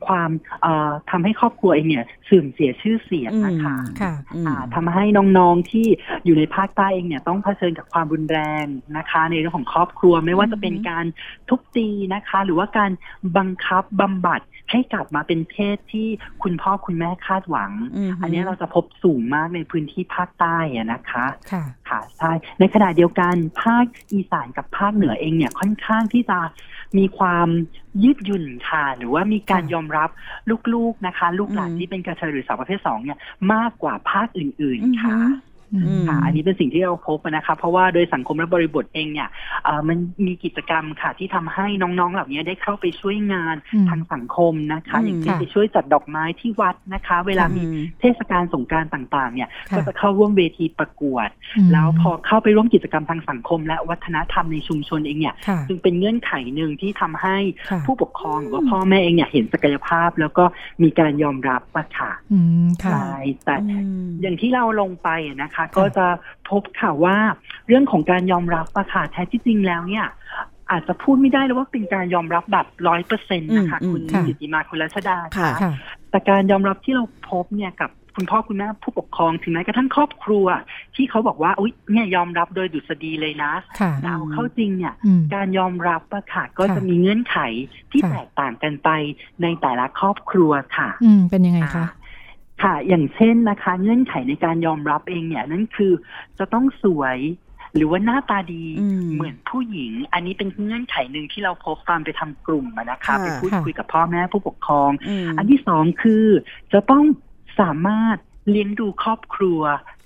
ความเอ่อทำให้ครอบครัวเองเนี่ยเสื่อมเสียชื่อเสียงนะคะค่ะอืมอ่าทำให้น้องๆที่อยู่ในภาคใต้เองเนี่ยต้องเผชิญกับความรุนแรงนะคะ ในเรื่องของครอบครัวไม่ว่าจะเป็นการทุบตีนะคะ หรือว่าการบังคับบำบัดให้กลับมาเป็นเพศที่คุณพ่อคุณแม่คาดหวังอืมอันนี้เราจะพบสูงมากในพื้นที่ภาคใต้อะนะคะค่ะค่ะใช่ในขณะเดียวกันภาคอีสานกับภาคเหนือเองเนี่ยค่อนข้างที่จะมีความยืดหยุ่นค่ะ หรือว่ามีการค่ะยอมรับลูกๆนะคะ ลูกหลานอืมที่เป็นกระเทยหรือสาวประเภทสองเนี่ยมากกว่าภาคอื่นอืมๆค่ะอืม ค่ะอันนี้เป็นสิ่งที่เราพบนะคะเพราะว่าโดยสังคมและบริบทเองเนี่ยเอ่อมันมีกิจกรรมค่ะที่ทำให้น้องๆเหล่านี้ได้เข้าไปช่วยงานอืมทางสังคมนะคะอืมอย่างเช่นค่ะไปช่วยจัดดอกไม้ที่วัดนะคะ เวลามีอืมเทศกาลสงกรารต่างๆ เนี่ยค่ะก็จะเข้าร่วมเวทีประกวดมแล้วพอเข้าไปร่วมกิจกรรมทางสังคม และวัฒนธรรมในชุมชนเองเนี่ยค่ะจึงเป็นเงื่อนไขหนึ่งที่ทำให้ค่ะผู้ปกครองหรือว่าพ่อแม่เองเนี่ยเห็นศักยภาพ แล้วก็มีการยอมรับอะค่ะอืมค่ะใช่แต่อืมอย่างที่เราลงไปอะนะคะก็จะพบค่ะว่าเรื่องของการยอมรับอะค่ะแท้ที่จริงแล้วเนี่ย อาจจะพูดไม่ได้เลยว่าเป็นการยอมรับแบบร้อยเปอร์เซ็นต์นะคะอืมคุณค่ะจิติมาคุณรัชดาค่ะค่ะ แต่การยอมรับที่เราพบเนี่ยกับคุณพ่อคุณแม่ผู้ปกครองถึงแม้กระทั่งครอบครัว ที่เขาบอกว่าอุ๊ยเนี่ยยอมรับโดยดุษฎีเลยนะค่ะแต่เอาเข้าจริงเนี่ยอืมการยอมรับอะค่ะก็ค่ะจะมีเงื่อนไขที่ค่ะแตกต่างกันไปในแต่ละครอบครัวค่ะ อืมเป็นยังไงคะ ค่ะ อย่างเช่นนะคะ เงื่อนไขในการยอมรับเองเนี่ย นั่นคือจะต้องสวยหรือว่าหน้าตาดีอืมเหมือนผู้หญิง อันนี้เป็นเงื่อนไขหนึ่งที่เราพบตอนไปทำกลุ่มอะนะคะค่ะไปพูดค่ะคุยกับพ่อแม่ผู้ปกครองอืมอันที่สองคือจะต้องสามารถเลี้ยงดูครอบครัว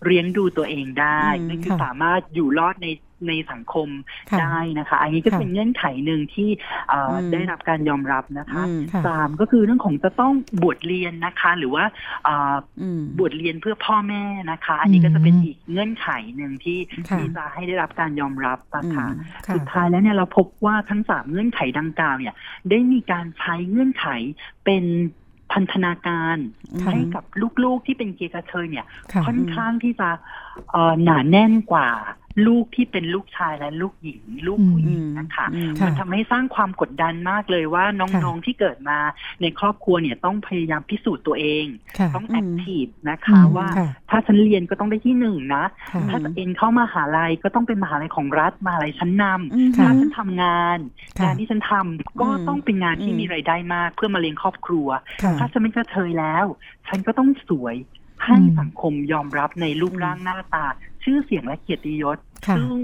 เลี้ยงดูตัวเองได้อืมนั่นคือค่ะสามารถอยู่รอดใน ในสังคมค่ะได้นะคะ อันนี้ก็ค่ะเป็นเงื่อนไขหนึ่งที่เอ่ออมได้รับการยอมรับนะคะอืมค่ะสามก็คือเรื่องของจะต้องบวชเรียนนะคะ หรือว่าเอ่ออืมบวชเรียนเพื่อพ่อแม่นะคะ อันนี้ก็จะเป็นอืมอีกเงื่อนไขหนึ่งที่ค่ะที่จะให้ได้รับการยอมรับนะคะอืมค่ะสุดท้ายแล้วเนี่ยเราพบว่าทั้งสามเงื่อนไขดังกล่าวเนี่ย ได้มีการใช้เงื่อนไขเป็นพันธนาการค่ะให้กับลูกๆที่เป็นเกย์กระเทยเนี่ย ค่ะค่อนข้างที่จะเอ่อหนาแน่นกว่าลูกที่เป็นลูกชายและลูกหญิง ลูกผู้หญิงนะคะอืมมันทำให้สร้างความกดดันมากเลยว่าน้องๆที่เกิดมาในครอบครัวเนี่ยต้องพยายามพิสูจน์ตัวเองค่ะต้องอืมแอคทีฟนะคะอืมว่าค่ะถ้าฉันเรียนก็ต้องได้ที่หนึ่งนะค่ะถ้าจะเอ็นเข้ามาหาลัยก็ต้องเป็นมหาลัยของรัฐมหาลัยชั้นนำอืมค่ะถ้าฉันทำงานค่ะงานที่ฉันทำก็อืมต้องเป็นงานที่อืมมีรายได้มากเพื่อมาเลี้ยงครอบครัวค่ะถ้าฉันเป็นกระเทยแล้ว ฉันก็ต้องสวย ให้อืมสังคมยอมรับในรูปร่างหน้าตา ชื่อเสียงและเกียรติยศค่ะซึ่ง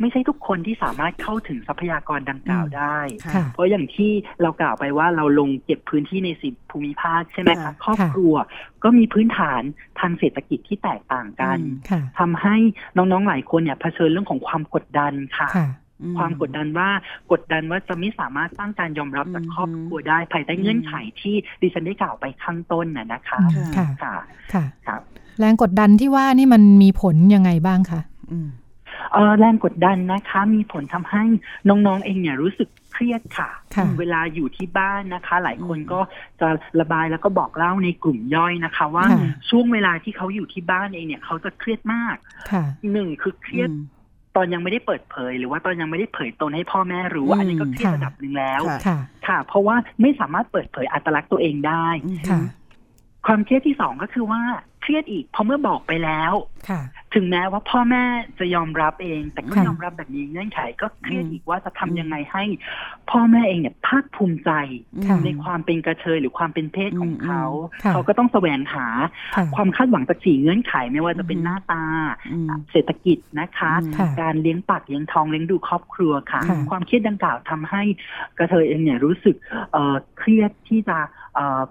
ไม่ใช่ทุกคนที่สามารถเข้าถึงทรัพยากรดังกล่าวได้ค่ะเพราะอย่างที่เรากล่าวไปว่าเราลงเก็บพื้นที่ในสิบภูมิภาคใช่ไหมค่ะคะครอบครัวก็มีพื้นฐานทางเศรษฐกิจที่แตกต่างกันอืมค่ะทำให้น้องๆหลายคนเนี่ยเผชิญเรื่องของความกดดันค่ะ ค่ะอืความกดดันว่ากดดันว่าจะไม่สามารถสร้างการยอมรับจากอืมครอบครัวได้ภายใต้เงื่อนไขที่ดิฉันได้กล่าวไปข้างต้นน่ะนะคะค่ะค่ะค่ะครับแรงกดดันที่ว่านี่มันมีผลยังไงบ้างคะอืมเอ่อแรงกดดันนะคะ มีผลทำให้น้องๆเองเนี่ยรู้สึกเครียดค่ะค่ะ เวลาอยู่ที่บ้านนะคะ หลายคนก็จะระบายแล้วก็บอกเล่าในกลุ่มย่อยนะคะ ว่าค่ะช่วงเวลาที่เขาอยู่ที่บ้านเองเนี่ยเขาจะเครียดมากค่ะหนึ่งคือเครียดอืม ตอนยังไม่ได้เปิดเผย หรือว่าตอนยังไม่ได้เผยตนให้พ่อแม่รู้อืมอันนี้ก็เครียดค่ะระดับหนึ่งแล้วค่ะค่ะค่ะ เพราะว่าไม่สามารถเปิดเผยอัตลักษณ์ตัวเองได้อืมค่ะความเครียดที่สองก็คือว่า เครียดอีกเพราะเมื่อบอกไปแล้วค่ะถึงแม้ว่าพ่อแม่จะยอมรับเอง แต่ก็ค่ะยอมรับแบบนี้เงื่อนไขก็เครียดอืมอีกว่าจะทำยังไงให้ พ่อแม่เองเนี่ยภาคภูมิใจค่ะในความเป็นกระเทยหรือความเป็นเพศของเขาค่ะเขาก็ต้องแสวงหาค่ะความคาดหวังจากสี่เงื่อนไขไม่ว่าจะเป็นอืมหน้าตาอืมเศรษฐกิจนะคะอืมค่ะการเลี้ยงปากเลี้ยงท้องเลี้ยงดูครอบครัวค่ะค่ะความเครียดดังกล่าวทำให้กระเทยเองเนี่ยรู้สึกเอ่อเครียดที่จะเอ่อ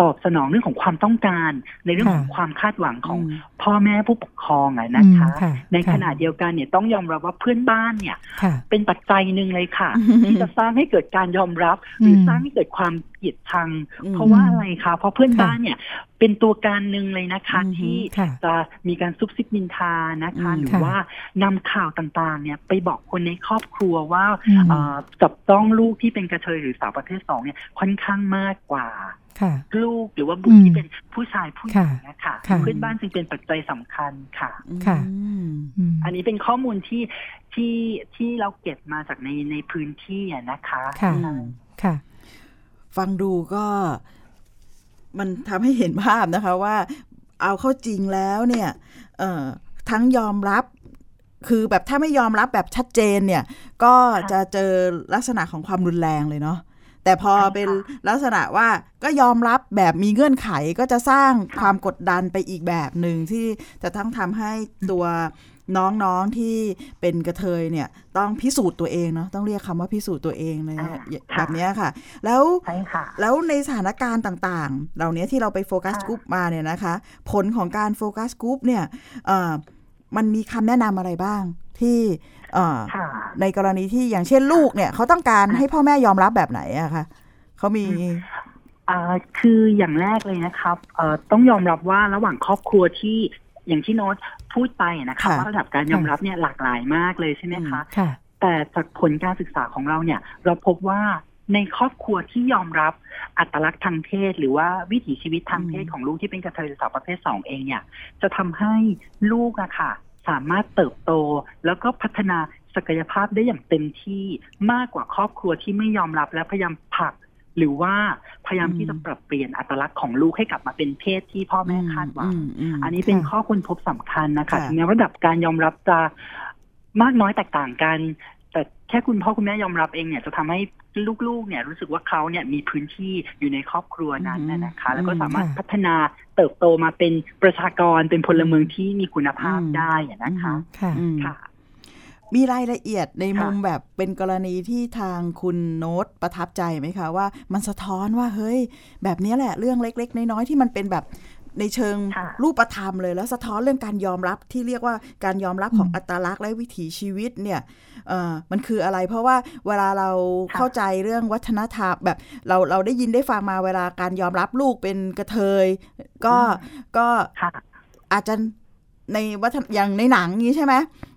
ตอบสนองเรื่องของความต้องการ ในเรื่องของค่ะความคาดหวังของอืมพ่อแม่ผู้ปกครองอะนะคะอืมค่ะในค่ะขณะเดียวกันเนี่ยต้องยอมรับว่าเพื่อนบ้านเนี่ยค่ะเป็นปัจจัยหนึ่งเลยค่ะอืมที่จะสร้างให้เกิดการยอมรับ หรืออมสร้างให้เกิดความเกลียดชังอืมเพราะว่าอะไรคะเพราะเพื่อนค่ะบ้านเนี่ยเป็นตัวการหนึ่งเลยนะคะอือฮึที่ค่ะจะมีการซุบซิบนินทานะคะอืมหรือค่ะว่านำข่าวต่างๆ เนี่ยไปบอกคนในครอบครัวว่าอืมเอ่อจับต้องลูกที่เป็นกระเทยหรือสาวประเภทสองเนี่ยค่อนข้างมากกว่าค่ะ ลูกหรือว่าบุตรอืมที่เป็นผู้ชายผู้หญิงนะคะค่ะเพื่อนบ้านจึงเป็นปัจจัยสำคัญค่ะค่ะอืมอืมอันนี้เป็นข้อมูลที่ที่ที่เราเก็บมาจากในในพื้นที่อะนะคะค่ะอืมค่ะ ฟังดูก็มันทำให้เห็นภาพนะคะว่าเอาเข้าจริงแล้วเนี่ยเอ่อทั้งยอมรับคือแบบถ้าไม่ยอมรับแบบชัดเจนเนี่ย ก็จะเจอลักษณะของความรุนแรงเลยเนาะ แต่พอเป็นลักษณะว่าก็ยอมรับแบบมีเงื่อนไขก็จะสร้างความกดดันไปอีกแบบหนึ่งที่จะทั้งทำให้ตัวน้องๆที่เป็นกระเทยเนี่ยต้องพิสูจน์ตัวเองเนาะต้องเรียกคำว่าพิสูจน์ตัวเองเลยนะอ่าค่ะแบบเนี้ยค่ะ แล้วใช่ค่ะแล้วในสถานการณ์ต่างๆ เหล่านี้ที่เราไปโฟกัสค่ะกรุ๊ปมาเนี่ยนะคะ ผลของการโฟกัสกรุ๊ปเนี่ยเอ่อมันมีคำแนะนำอะไรบ้างที่เอ่อค่ะ ในกรณีที่อย่างเช่นลูกเนี่ยเขาต้องการให้พ่อแม่ยอมรับแบบไหนอะคะเขามีอ่าคืออย่างแรกเลยนะครับเอ่อต้องยอมรับว่าระหว่างครอบครัวที่อย่างที่โน้ตพูดไปนะคะค่ะว่าระดับการยอมรับเนี่ยหลากหลายมากเลยใช่ไหมคะค่ะแต่จากผลการศึกษาของเราเนี่ย เราพบว่าในครอบครัวที่ยอมรับอัตลักษณ์ทางเพศ หรือว่าวิถีชีวิตทางเพศอืมของลูกที่เป็นกระเทยหรือสาวประเภทสองเองเนี่ย จะทำให้ลูกอะค่ะ สามารถเติบโต แล้วก็พัฒนาศักยภาพได้อย่างเต็มที่มากกว่าครอบครัวที่ไม่ยอมรับและพยายามผลัก หรือว่าพยายามที่จะปรับเปลี่ยนอัตลักษณ์ของลูกให้กลับมาเป็นเพศที่พ่อแม่คาดหวังอืมอืมอันนี้เป็นค่ะข้อค้นพบสำคัญนะคะค่ะถึงแม้ว่าระดับการยอมรับจะมากน้อยแตกต่างกัน แต่แค่คุณพ่อคุณแม่ยอมรับเองเนี่ยจะทำให้ลูกๆ เนี่ยรู้สึกว่าเขาเนี่ยมีพื้นที่อยู่ในครอบครัวนั้นน่ะนะคะ แล้วก็สามารถค่ะพัฒนาเติบโตมาเป็นประชากรเป็นพลเมืองที่มีคุณภาพอืมได้อะนะคะค่ะอืมค่ะมีรายละเอียดในค่ะมุมแบบเป็นกรณีที่ทางคุณโน้ตประทับใจไหมคะ ว่ามันสะท้อนว่าเฮ้ย แบบนี้แหละเรื่องเล็ก ๆ น้อยๆที่มันเป็นแบบ ในเชิงค่ะรูปธรรมเลย แล้วสะท้อนเรื่องการยอมรับที่เรียกว่าการยอมรับของอืมอัตลักษณ์และวิถีชีวิตเนี่ยเออมันคืออะไร เพราะว่าเวลาเราเข้าใจเรื่องวัฒนธรรมแบบเราเราได้ยินได้ฟังมาเวลาการยอมรับลูกเป็นกระเทย ก็ก็ค่ะอาจจะในวัฒนอย่างในหนังนี้ใช่ไหม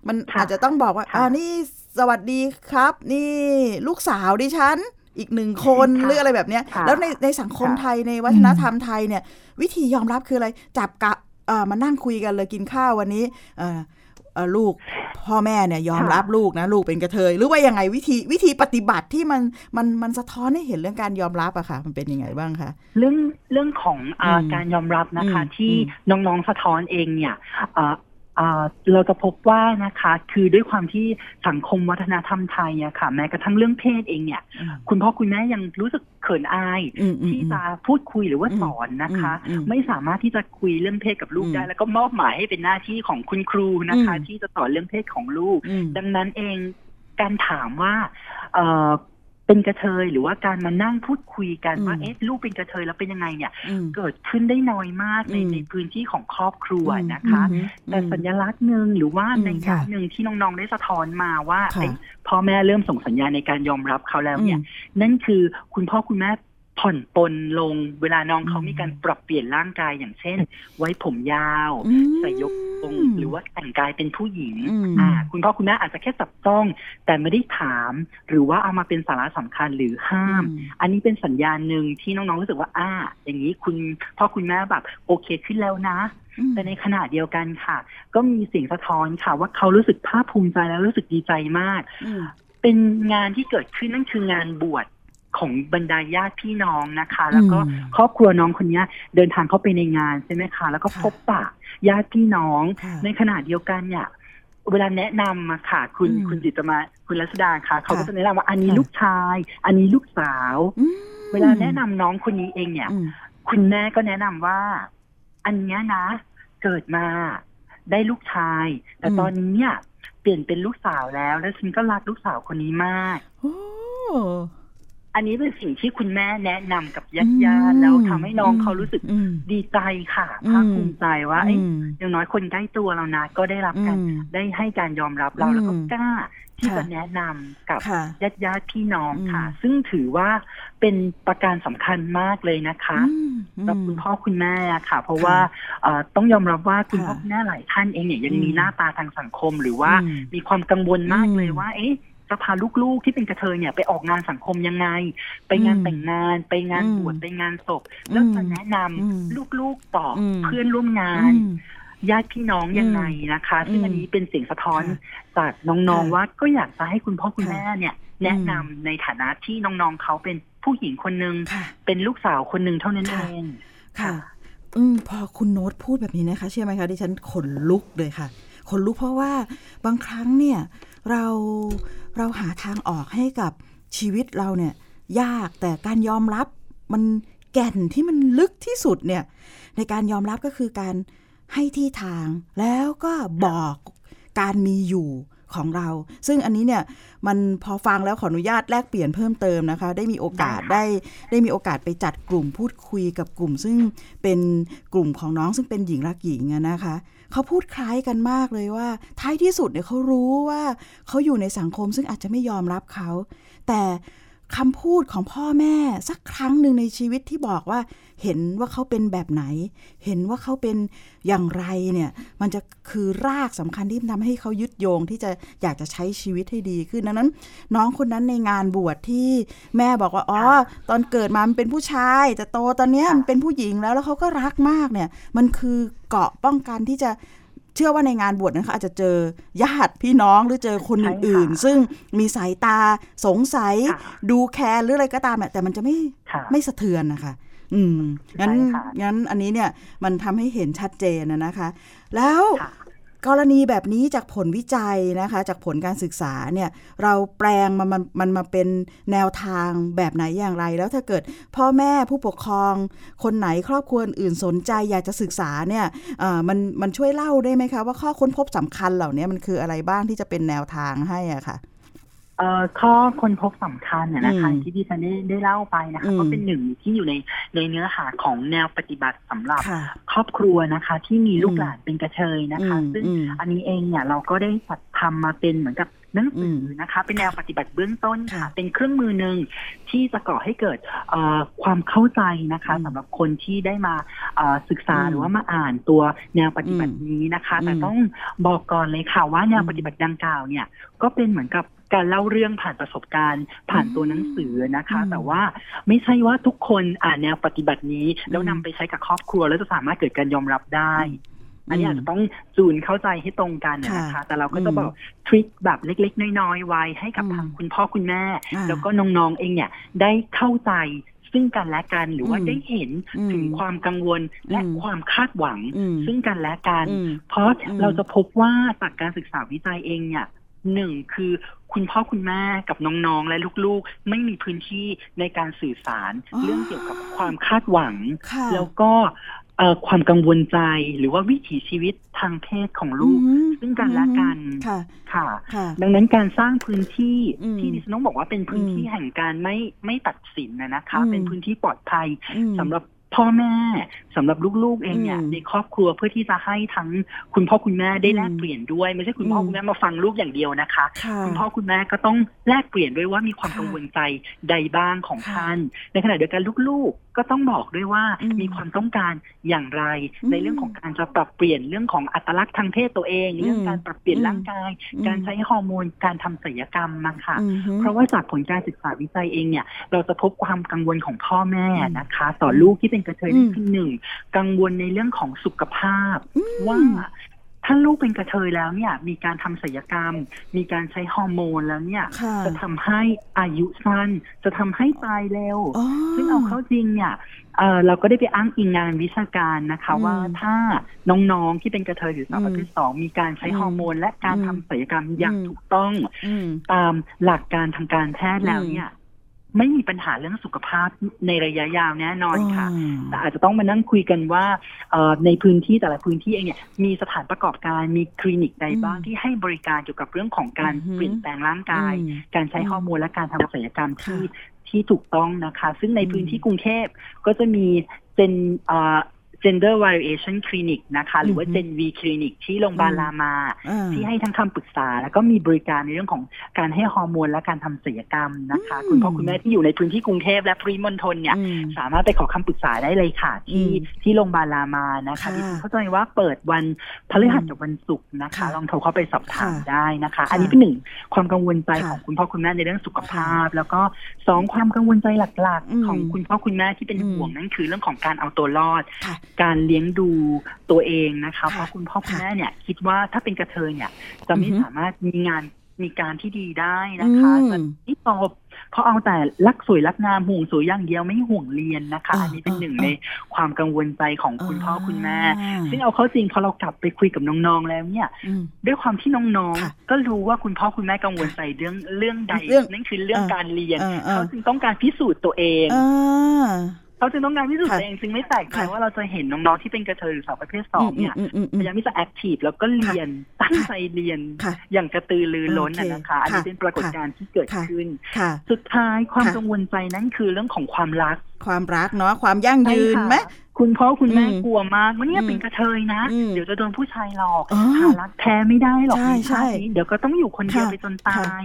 มันค่ะอาจจะต้องบอกว่าค่ะอ่านี่สวัสดีครับ นี่ลูกสาวดิฉัน อีกหนึ่งคนค่ะหรืออะไรแบบเนี้ยค่ะแล้วในในสังคมค่ะไทยในวัฒนธรรมไทยเนี่ย วิธียอมรับคืออะไรจับกะเอ่อมานั่งคุยกันเลยกินข้าววันนี้เอ่อเอ่อลูกพ่อแม่เนี่ยยอมรับลูกนะลูกเป็นกระเทยหรือว่ายังไงวิธีวิธีปฏิบัติที่มันมันมันสะท้อนให้เห็นเรื่องการยอมรับอะค่ะ มันเป็นยังไงบ้างคะเรื่องเรื่องของอาอืมการยอมรับนะคะอืมที่อืน้องๆสะท้อนเองเนี่ยอ่าอ่า เราจะพบว่านะคะ คือด้วยความที่สังคมวัฒนธรรมไทยอะค่ะ แม้กระทั่งเรื่องเพศเองเนี่ยอืมคุณพ่อคุณแม่ยังรู้สึกเขินอายอืมอืมที่จะพูดคุยหรือว่าอืมสอนนะคะอืมอืมไม่สามารถที่จะคุยเรื่องเพศกับลูกอืมได้ แล้วก็มอบหมายให้เป็นหน้าที่ของคุณครูนะคะอืมที่จะสอนเรื่องเพศของลูกอืมดังนั้นเองการถามว่า เออเป็นกระเทยหรือว่าการมานั่งพูดคุยกันว่าอืมเอ๊ะลูกเป็นกระเทยแล้วเป็นยังไงเนี่ยอืมเกิดขึ้นได้น้อยมากในอืมในพื้นที่ของครอบครัวนะคะอืมแต่สัญลักษณ์หนึ่งหรือว่าอืมในค่ะยะหนึ่งที่น้องๆได้สะท้อนมาว่าค่ะเอ๊ะพ่อแม่เริ่มส่งสัญญาณในการยอมรับเขาแล้วเนี่ยอืมนั่นคือคุณพ่อคุณแม่ ผ่อนปลนลงเวลาน้องเขาอืมมีการปรับเปลี่ยนร่างกายอย่างเช่น ไว้ผมยาวอืมใส่ยกทรงหรือว่าแต่งกายเป็นผู้หญิงอืมอ่าคุณพ่อคุณแม่อาจจะแค่จับต้อง แต่ไม่ได้ถาม หรือว่าเอามาเป็นสาระสำคัญหรือห้าม อันนี้เป็นสัญญาณหนึ่งที่น้องๆรู้สึกว่าอ่า อย่างนี้คุณพ่อคุณแม่แบบโอเคขึ้นแล้วนะอืมแต่ในขณะเดียวกันค่ะ ก็มีเสียงสะท้อนค่ะ ว่าเขารู้สึกภาคภูมิใจและรู้สึกดีใจมากอืมเป็นงานที่เกิดขึ้นนั่นคืองานบวช ของบรรดาญาติพี่น้องนะคะ แล้วก็อืมครอบครัวน้องคนเนี้ยเดินทางเข้าไปในงานใช่ไหมคะ แล้วก็ค่ะพบปะญาติพี่น้องค่ะในขณะเดียวกันเนี่ยเวลาแนะนำมาค่ะ คุณอืมคุณจิตรมาคุณรัศดาค่ะ เขาก็ค่ะจะแนะนำว่าอันนี้ค่ะลูกชาย อันนี้ลูกสาวอืมเวลาแนะนำน้องคนนี้เองเนี่ยอืมคุณแม่ก็แนะนำว่า อันเนี้ยนะ เกิดมาได้ลูกชาย แต่อืมตอนนี้เนี่ย เปลี่ยนเป็นลูกสาวแล้ว แล้วฉันก็รักลูกสาวคนนี้มากโอ้อันนี้เป็นสิ่งที่คุณแม่แนะนำกับญาอืติมญาติแล้วทำให้น้องเขารู้สึกอืมดีใจค่ะอืมภาคภูมิใจว่าเอ้ยอืมอย่างน้อยคนใกล้ตัวเรานะก็ได้รับการอืมได้ให้การยอมรับเราอืมแล้วก็กล้าที่ค่ะจะแนะนำกับค่ะญาติญาติพี่น้องค่ะอืมซึ่งถือว่าเป็นประการสำคัญมากเลยนะคะอืมสำหรับคุณพ่อคุณแม่อะค่ะ เพราะค่ะว่าเอ่อต้องยอมรับว่าคุณค่ะพ่อคุณแม่หลายท่านเองเนี่ยยังอืมมีหน้าตาทางสังคม หรือว่าอืมมีความกังวลมากเลยอืมว่า เอ๊ะ จะพาลูกๆที่เป็นกระเทยเนี่ยไปออกงานสังคมยังไง ไปงานอืมแต่งงานไปงานอืมบวชไปงานศพแล้วจะอืมแนะนำอืมลูกๆต่ออมเพื่อนร่วมงานอืมญาติพี่น้องยังไงนะคะ ซึ่งอืมอันนี้เป็นเสียงสะท้อนค่ะจากน้องค่ะๆว่าก็อยากจะให้คุณพ่อคุณค่ะแม่เนี่ยแนะนำในฐานะที่น้องๆเขาเป็นผู้หญิงคนหนึ่งค่ะเป็นลูกสาวคนหนึ่งเท่านั้นเอค่ะงค่ะ อืมพอคุณโน้ตพูดแบบนี้นะคะ เชื่อไหมคะดิฉันขนลุกเลยค่ะขนลุกเพราะว่าบางครั้งเนี่ย เราเราหาทางออกให้กับชีวิตเราเนี่ยยากแต่การยอมรับมันแก่นที่มันลึกที่สุดเนี่ยในการยอมรับก็คือการให้ที่ทางแล้วก็บอกการมีอยู่ของเรา ซึ่งอันนี้เนี่ยมันพอฟังแล้วขออนุญาตแลกเปลี่ยนเพิ่มเติมนะคะ ได้มีโอกาสได้ได้มีโอกาสไปจัดกลุ่มพูดคุยกับกลุ่ม ซึ่งเป็นกลุ่มของน้องซึ่งเป็นหญิงรักหญิงอะนะคะ เขาพูดคล้ายกันมากเลยว่า ท้ายที่สุดเนี่ยเขารู้ว่าเขาอยู่ในสังคมซึ่งอาจจะไม่ยอมรับเขา แต่ คำพูดของพ่อแม่สักครั้งหนึ่งในชีวิตที่บอกว่า เห็นว่าเขาเป็นแบบไหน เห็นว่าเขาเป็นอย่างไรเนี่ย มันจะคือรากสำคัญที่ทำให้เขายึดโยงที่จะอยากจะใช้ชีวิตให้ดีขึ้นดังนั้น น้องคนนั้นในงานบวชที่แม่บอกว่าอ๋อตอนเกิดมามันเป็นผู้ชายแต่โตตอนนี้มันเป็นผู้หญิงแล้วแล้วเขาก็รักมากเนี่ย มันคือเกาะป้องกันที่จะ เชื่อว่าในงานบวชนั้นเขาอาจจะเจอญาติพี่น้องหรือเจอคนใช่ค่ะอื่นๆ ซึ่งมีสายตาสงสัยค่ะดูแคร์หรืออะไรก็ตามเนี่ยแต่มันจะไม่ค่ะไม่สะเทือนนะคะ อืมงั้นใช่ค่ะงั้นอันนี้เนี่ยมันทำให้เห็นชัดเจนนะนะคะ แล้วค่ะ กรณีแบบนี้จากผลวิจัยนะคะ จากผลการศึกษาเนี่ยเราแปลงมันมันมันมาเป็นแนวทางแบบไหนอย่างไร แล้วถ้าเกิดพ่อแม่ผู้ปกครอง คนไหนครอบครัวอื่นสนใจอยากจะศึกษาเนี่ยมันมันช่วยเล่าได้ไหมคะ ว่าข้อค้นพบสำคัญเหล่านี้มันคืออะไรบ้างที่จะเป็นแนวทางให้อะค่ะ เอ่อข้อค้นพบสำคัญน่ะนะคะอืมที่ดิฉันได้ได้เล่าไปนะคะอืมก็เป็นหนึ่งที่อยู่ในในเนื้อหาของแนวปฏิบัติสำหรับค่ะครอบครัวนะคะ ที่มีลูอืกมหลานเป็นกระเทยนะคะอืมซึ่งอืมอันนี้เองเนี่ยเราก็ได้จัดทำมาเป็นเหมือนกับหนังสืออนะคะ เป็นแนวปฏิบัติเบื้องต้นค่ะค่ะ เป็นเครื่องมือหนึ่งที่จะก่อให้เกิดเอ่อความเข้าใจนะคะอืมสำหรับคนที่ได้มาเอ่อศึกษาอืมหรือว่ามาอ่านตัวแนวปฏิบัตินี้นะคะ แต่อืมต้องบอกก่อนเลยค่ะว่าแนวอืมปฏิบัติดังกล่าวเนี่ย ก็เป็นเหมือนกับ การเล่าเรื่องผ่านประสบการณ์ ผ่านตัวหนังสือนะคะอืมแต่ว่าไม่ใช่ว่าทุกคนอ่านแนวปฏิบัตินี้ แล้วอืมนำไปใช้กับครอบครัว แล้วจะสามารถเกิดการยอมรับได้อันนี้อาจจะต้องจูนเข้าใจให้ตรงกันนะคะ แต่เราก็จะบอกทริคแบบเล็ก ๆ น้อยๆไว้ให้กับทางคุณพ่อคุณแม่ แล้วก็น้องๆเองเนี่ยได้เข้าใจซึ่งกันและกันหรือว่าได้เห็นถึงความกังวลและความคาดหวัง ซึ่งกันและกัน เพราะเราจะพบว่าจากการศึกษาวิจัยเองเนี่ย หนึ่งคือคุณพ่อคุณแม่กับน้องๆ และลูกๆ ไม่มีพื้นที่ในการสื่อสาร เรื่องเกี่ยวกับความคาดหวัง แล้วก็ความกังวลใจหรือว่าวิถีชีวิตทางเพศของลูก ซึ่งกันและกันค่ะค่ะ ดังนั้นการสร้างพื้นที่ที่ดิฉันต้องบอกว่าเป็นพื้นที่แห่งการไม่ไม่ตัดสินนะนะคะ เป็นพื้นที่ปลอดภัยสำหรับ พ่อแม่สำหรับลูกๆเองเนี่ยในครอบครัวเพื่อที่จะให้ทั้งคุณพ่อคุณแม่ได้แลกเปลี่ยนด้วย ไม่ใช่คุณพ่อคุณแม่มาฟังลูกอย่างเดียวนะคะ คุณพ่อคุณแม่ก็ต้องแลกเปลี่ยนด้วยว่ามีความกังวลใจใดบ้างของท่าน ในขณะเดียวกันลูกๆ ก็ต้องบอกด้วยว่ามีความต้องการอย่างไร ในเรื่องของการจะปรับเปลี่ยนเรื่องของอัตลักษณ์ทางเพศตัวเอง เรื่องการปรับเปลี่ยนร่างกาย การใช้ฮอร์โมนการทำศัลยกรรมมาค่ะเพราะว่าจากผลการศึกษาวิจัยเองเนี่ย เราจะพบความกังวลของพ่อแม่นะคะ ต่อลูกที่เป็นกระเทยนี่คือหนึ่งกังวลในเรื่องของสุขภาพว่า ถ้าลูกเป็นกระเทยแล้วเนี่ย มีการทำศัลยกรรม มีการใช้ฮอร์โมนแล้วเนี่ย จะทำให้อายุสั้น จะทำให้ตายเร็ว ซึ่งเอาเข้าจริงเนี่ยเราก็ได้ไปอ้างอิงงานวิชาการนะคะ ว่าถ้าน้องๆที่เป็นกระเทยหรือสาวประเภทสองมีการใช้ฮอร์โมน และการทำศัลยกรรมอย่างถูกต้องตามหลักการทางการแพทย์แล้วเนี่ย ไม่มีปัญหาเรื่องสุขภาพในระยะยาวแน่นอนค่ะ แต่อาจจะต้องมานั่งคุยกันว่าในพื้นที่แต่ละพื้นที่เองเนี่ยมีสถานประกอบการมีคลินิกใดบ้างที่ให้บริการเกี่ยวกับเรื่องของการเปลี่ยนแปลงร่างกาย การใช้ฮอร์โมนและการทำศัลยกรรมที่ที่ถูกต้องนะคะ ซึ่งในพื้นที่กรุงเทพก็จะมีเป็น gender variation clinic นะคะ หรือว่า gen v clinic ที่โรงพยาบาลรามา ที่ให้ทั้งคำปรึกษา แล้วก็มีบริการในเรื่องของการให้ฮอร์โมนและการทำศัลยกรรมนะคะ คุณพ่อคุณแม่ที่อยู่ในพื้นที่กรุงเทพและปริมณฑลเนี่ย สามารถไปขอคำปรึกษาได้เลยค่ะ ที่ที่โรงพยาบาลรามานะคะที่เข้าใจว่าเปิดวันพฤหัสกับวันศุกร์นะคะ ลองโทรเข้าไปสอบถามได้นะคะ อันนี้เป็นหนึ่งความกังวลใจของคุณพ่อคุณแม่ในเรื่องสุขภาพ แล้วก็สองความกังวลใจหลักๆ ของคุณพ่อคุณแม่ที่เป็นห่วงนั่นคือเรื่องของการเอาตัวรอดการเลี้ยงดูตัวเองนะคะเพราะคุณพ่อคุณแม่เนี่ย คิดว่าถ้าเป็นกระเทยเนี่ย จะไม่สามารถมีงานมีการที่ดีได้นะคะแต่ที่ตอบเพราะเอาแต่รักสวยรักงามห่วงสวยอย่างเดียวไม่ห่วงเรียนนะคะ อันนี้เป็นหนึ่งในความกังวลใจของคุณพ่อคุณแม่ ซึ่งเอาเข้าจริงพอเรากลับไปคุยกับน้องๆแล้วเนี่ย ด้วยความที่น้องๆ ก็รู้ว่าคุณพ่อคุณแม่กังวลใจเรื่องเรื่องใดนั่นคือเรื่องการเรียนเขาจึงต้องการพิสูจน์ตัวเอง เขาจึงต้องการพิสูจน์ตัวเองซึ่งไม่แตกใจว่าเราจะเห็นน้องๆที่เป็นกระเทยหรือสาวประเภทสองเนี่ยพยายามที่จะแอคทีฟแล้วก็เรียนตั้งใจเรียนอย่างกระตือรือร้นนะคะอันนี้เป็นปรากฏการณ์ที่เกิดขึ้น สุดท้ายความกังวลใจนั้นคือเรื่องของความรัก ความรักเนาะความยั่งยืนไหมคุณพ่อคุณแม่กลัวมากว่าเนี่ยเป็นกระเทยนะ เดี๋ยวจะโดนผู้ชายหลอกหารักแท้ไม่ได้หรอกในชาตินี้เดี๋ยวก็ต้องอยู่คนเดียวไปจนตาย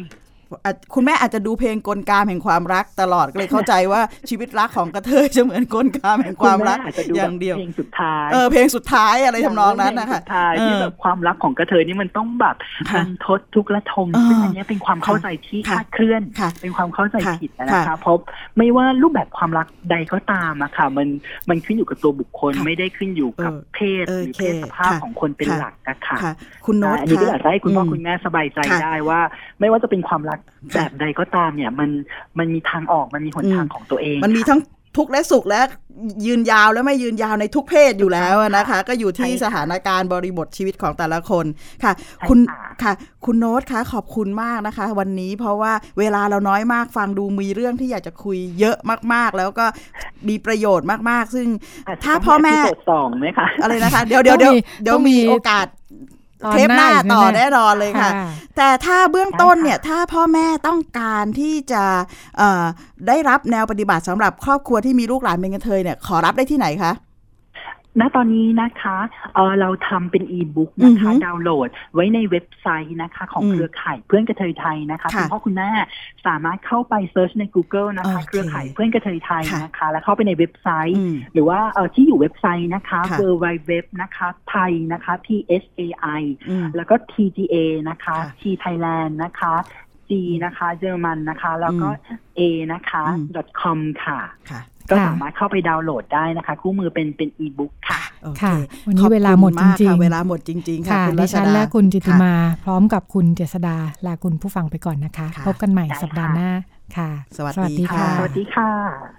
คุณแม่อาจจะดูเพลงกลกามแห่งความรักตลอดก็เลยเข้าใจว่าชีวิตรักของกระเทยจะเหมือนกลกามแห่งความรักอย่างเดียวเพลงสุดท้ายเออเพลงสุดท้ายอะไรทำนองนั้นนะคะที่แบบความรักของกระเทยนี่มันต้องแบบมันทดทุกระทมซึ่งอันนี้เป็นความเข้าใจที่คลาดเคลื่อน เป็นความเข้าใจผิดนะคะเพราะไม่ว่ารูปแบบความรักใดก็ตามอะค่ะ มันมันขึ้นอยู่กับตัวบุคคลไม่ได้ขึ้นอยู่กับเพศหรือเพศสภาพของคนเป็นหลักนะคะคุณโน้ตอันนี้ก็อยากให้คุณพ่อคุณแม่สบายใจได้ว่า ไม่ว่าจะเป็นความรักแบบใดก็ตามเนี่ย มันมันมีทางออกมันมีหนทางของตัวเอง มันมีทั้งทุกข์และสุขและยืนยาวและไม่ยืนยาวในทุกเพศอยู่แล้วนะคะ ก็อยู่ที่สถานการณ์บริบทชีวิตของแต่ละคนค่ะ คุณค่ะ คุณโน้ตคะขอบคุณมากนะคะ วันนี้เพราะว่าเวลาเราน้อยมากฟังดูมีเรื่องที่อยากจะคุยเยอะมากๆ แล้วก็มีประโยชน์มากๆ ซึ่งถ้าพ่อแม่สองไหมคะอะไรนะคะ เดี๋ยวเดี๋ยวเดี๋ยวเดี๋ยวมีโอกาส เทปหน้าต่อแน่นอนเลยค่ะ แต่ถ้าเบื้องต้นเนี่ย ถ้าพ่อแม่ต้องการที่จะได้รับแนวปฏิบัติสำหรับครอบครัวที่มีลูกหลานเป็นกระเทยเนี่ยขอรับได้ที่ไหนคะ ณตอนนี้นะคะเออเราทำเป็นอีบุ๊กนะคะดาวน์โหลดไว้ในเว็บไซต์นะคะของเครือข่ายเพื่อนกระเทยไทยนะคะคุณพ่อคุณแม่สามารถเข้าไปเซิร์ชใน Google นะคะ เครือข่ายเพื่อนกระเทยไทยนะคะ แล้วเข้าไปในเว็บไซต์ หรือว่าเออที่อยู่เว็บไซต์นะคะ w w w นะคะไทยนะคะ T S A I แล้วก็ T G A นะคะ T Thailand นะคะ G นะคะเยอรมันนะคะ แล้วก็ A นะคะ .com ค่ะ ก็สามารถเข้าไปดาวน์โหลดได้นะคะ คู่มือเป็นเป็นอีบุ๊กค่ะโอเคค่ะ วันนี้ขอบคุณเวลาหมดจกริงค่ะๆเวลาหมดจริง ๆ ค่ะค่ะคุณดิรัชฉันดาและคุณจิติค่ะมา พร้อมกับคุณเจษดาลาคุณผู้ฟังไปก่อนนะคะค่ะพบกันใหม่ได้สัปดาห์ค่ะหน้าค่ะ สวัสดีค่ะค่ะสวัสดีค่ะ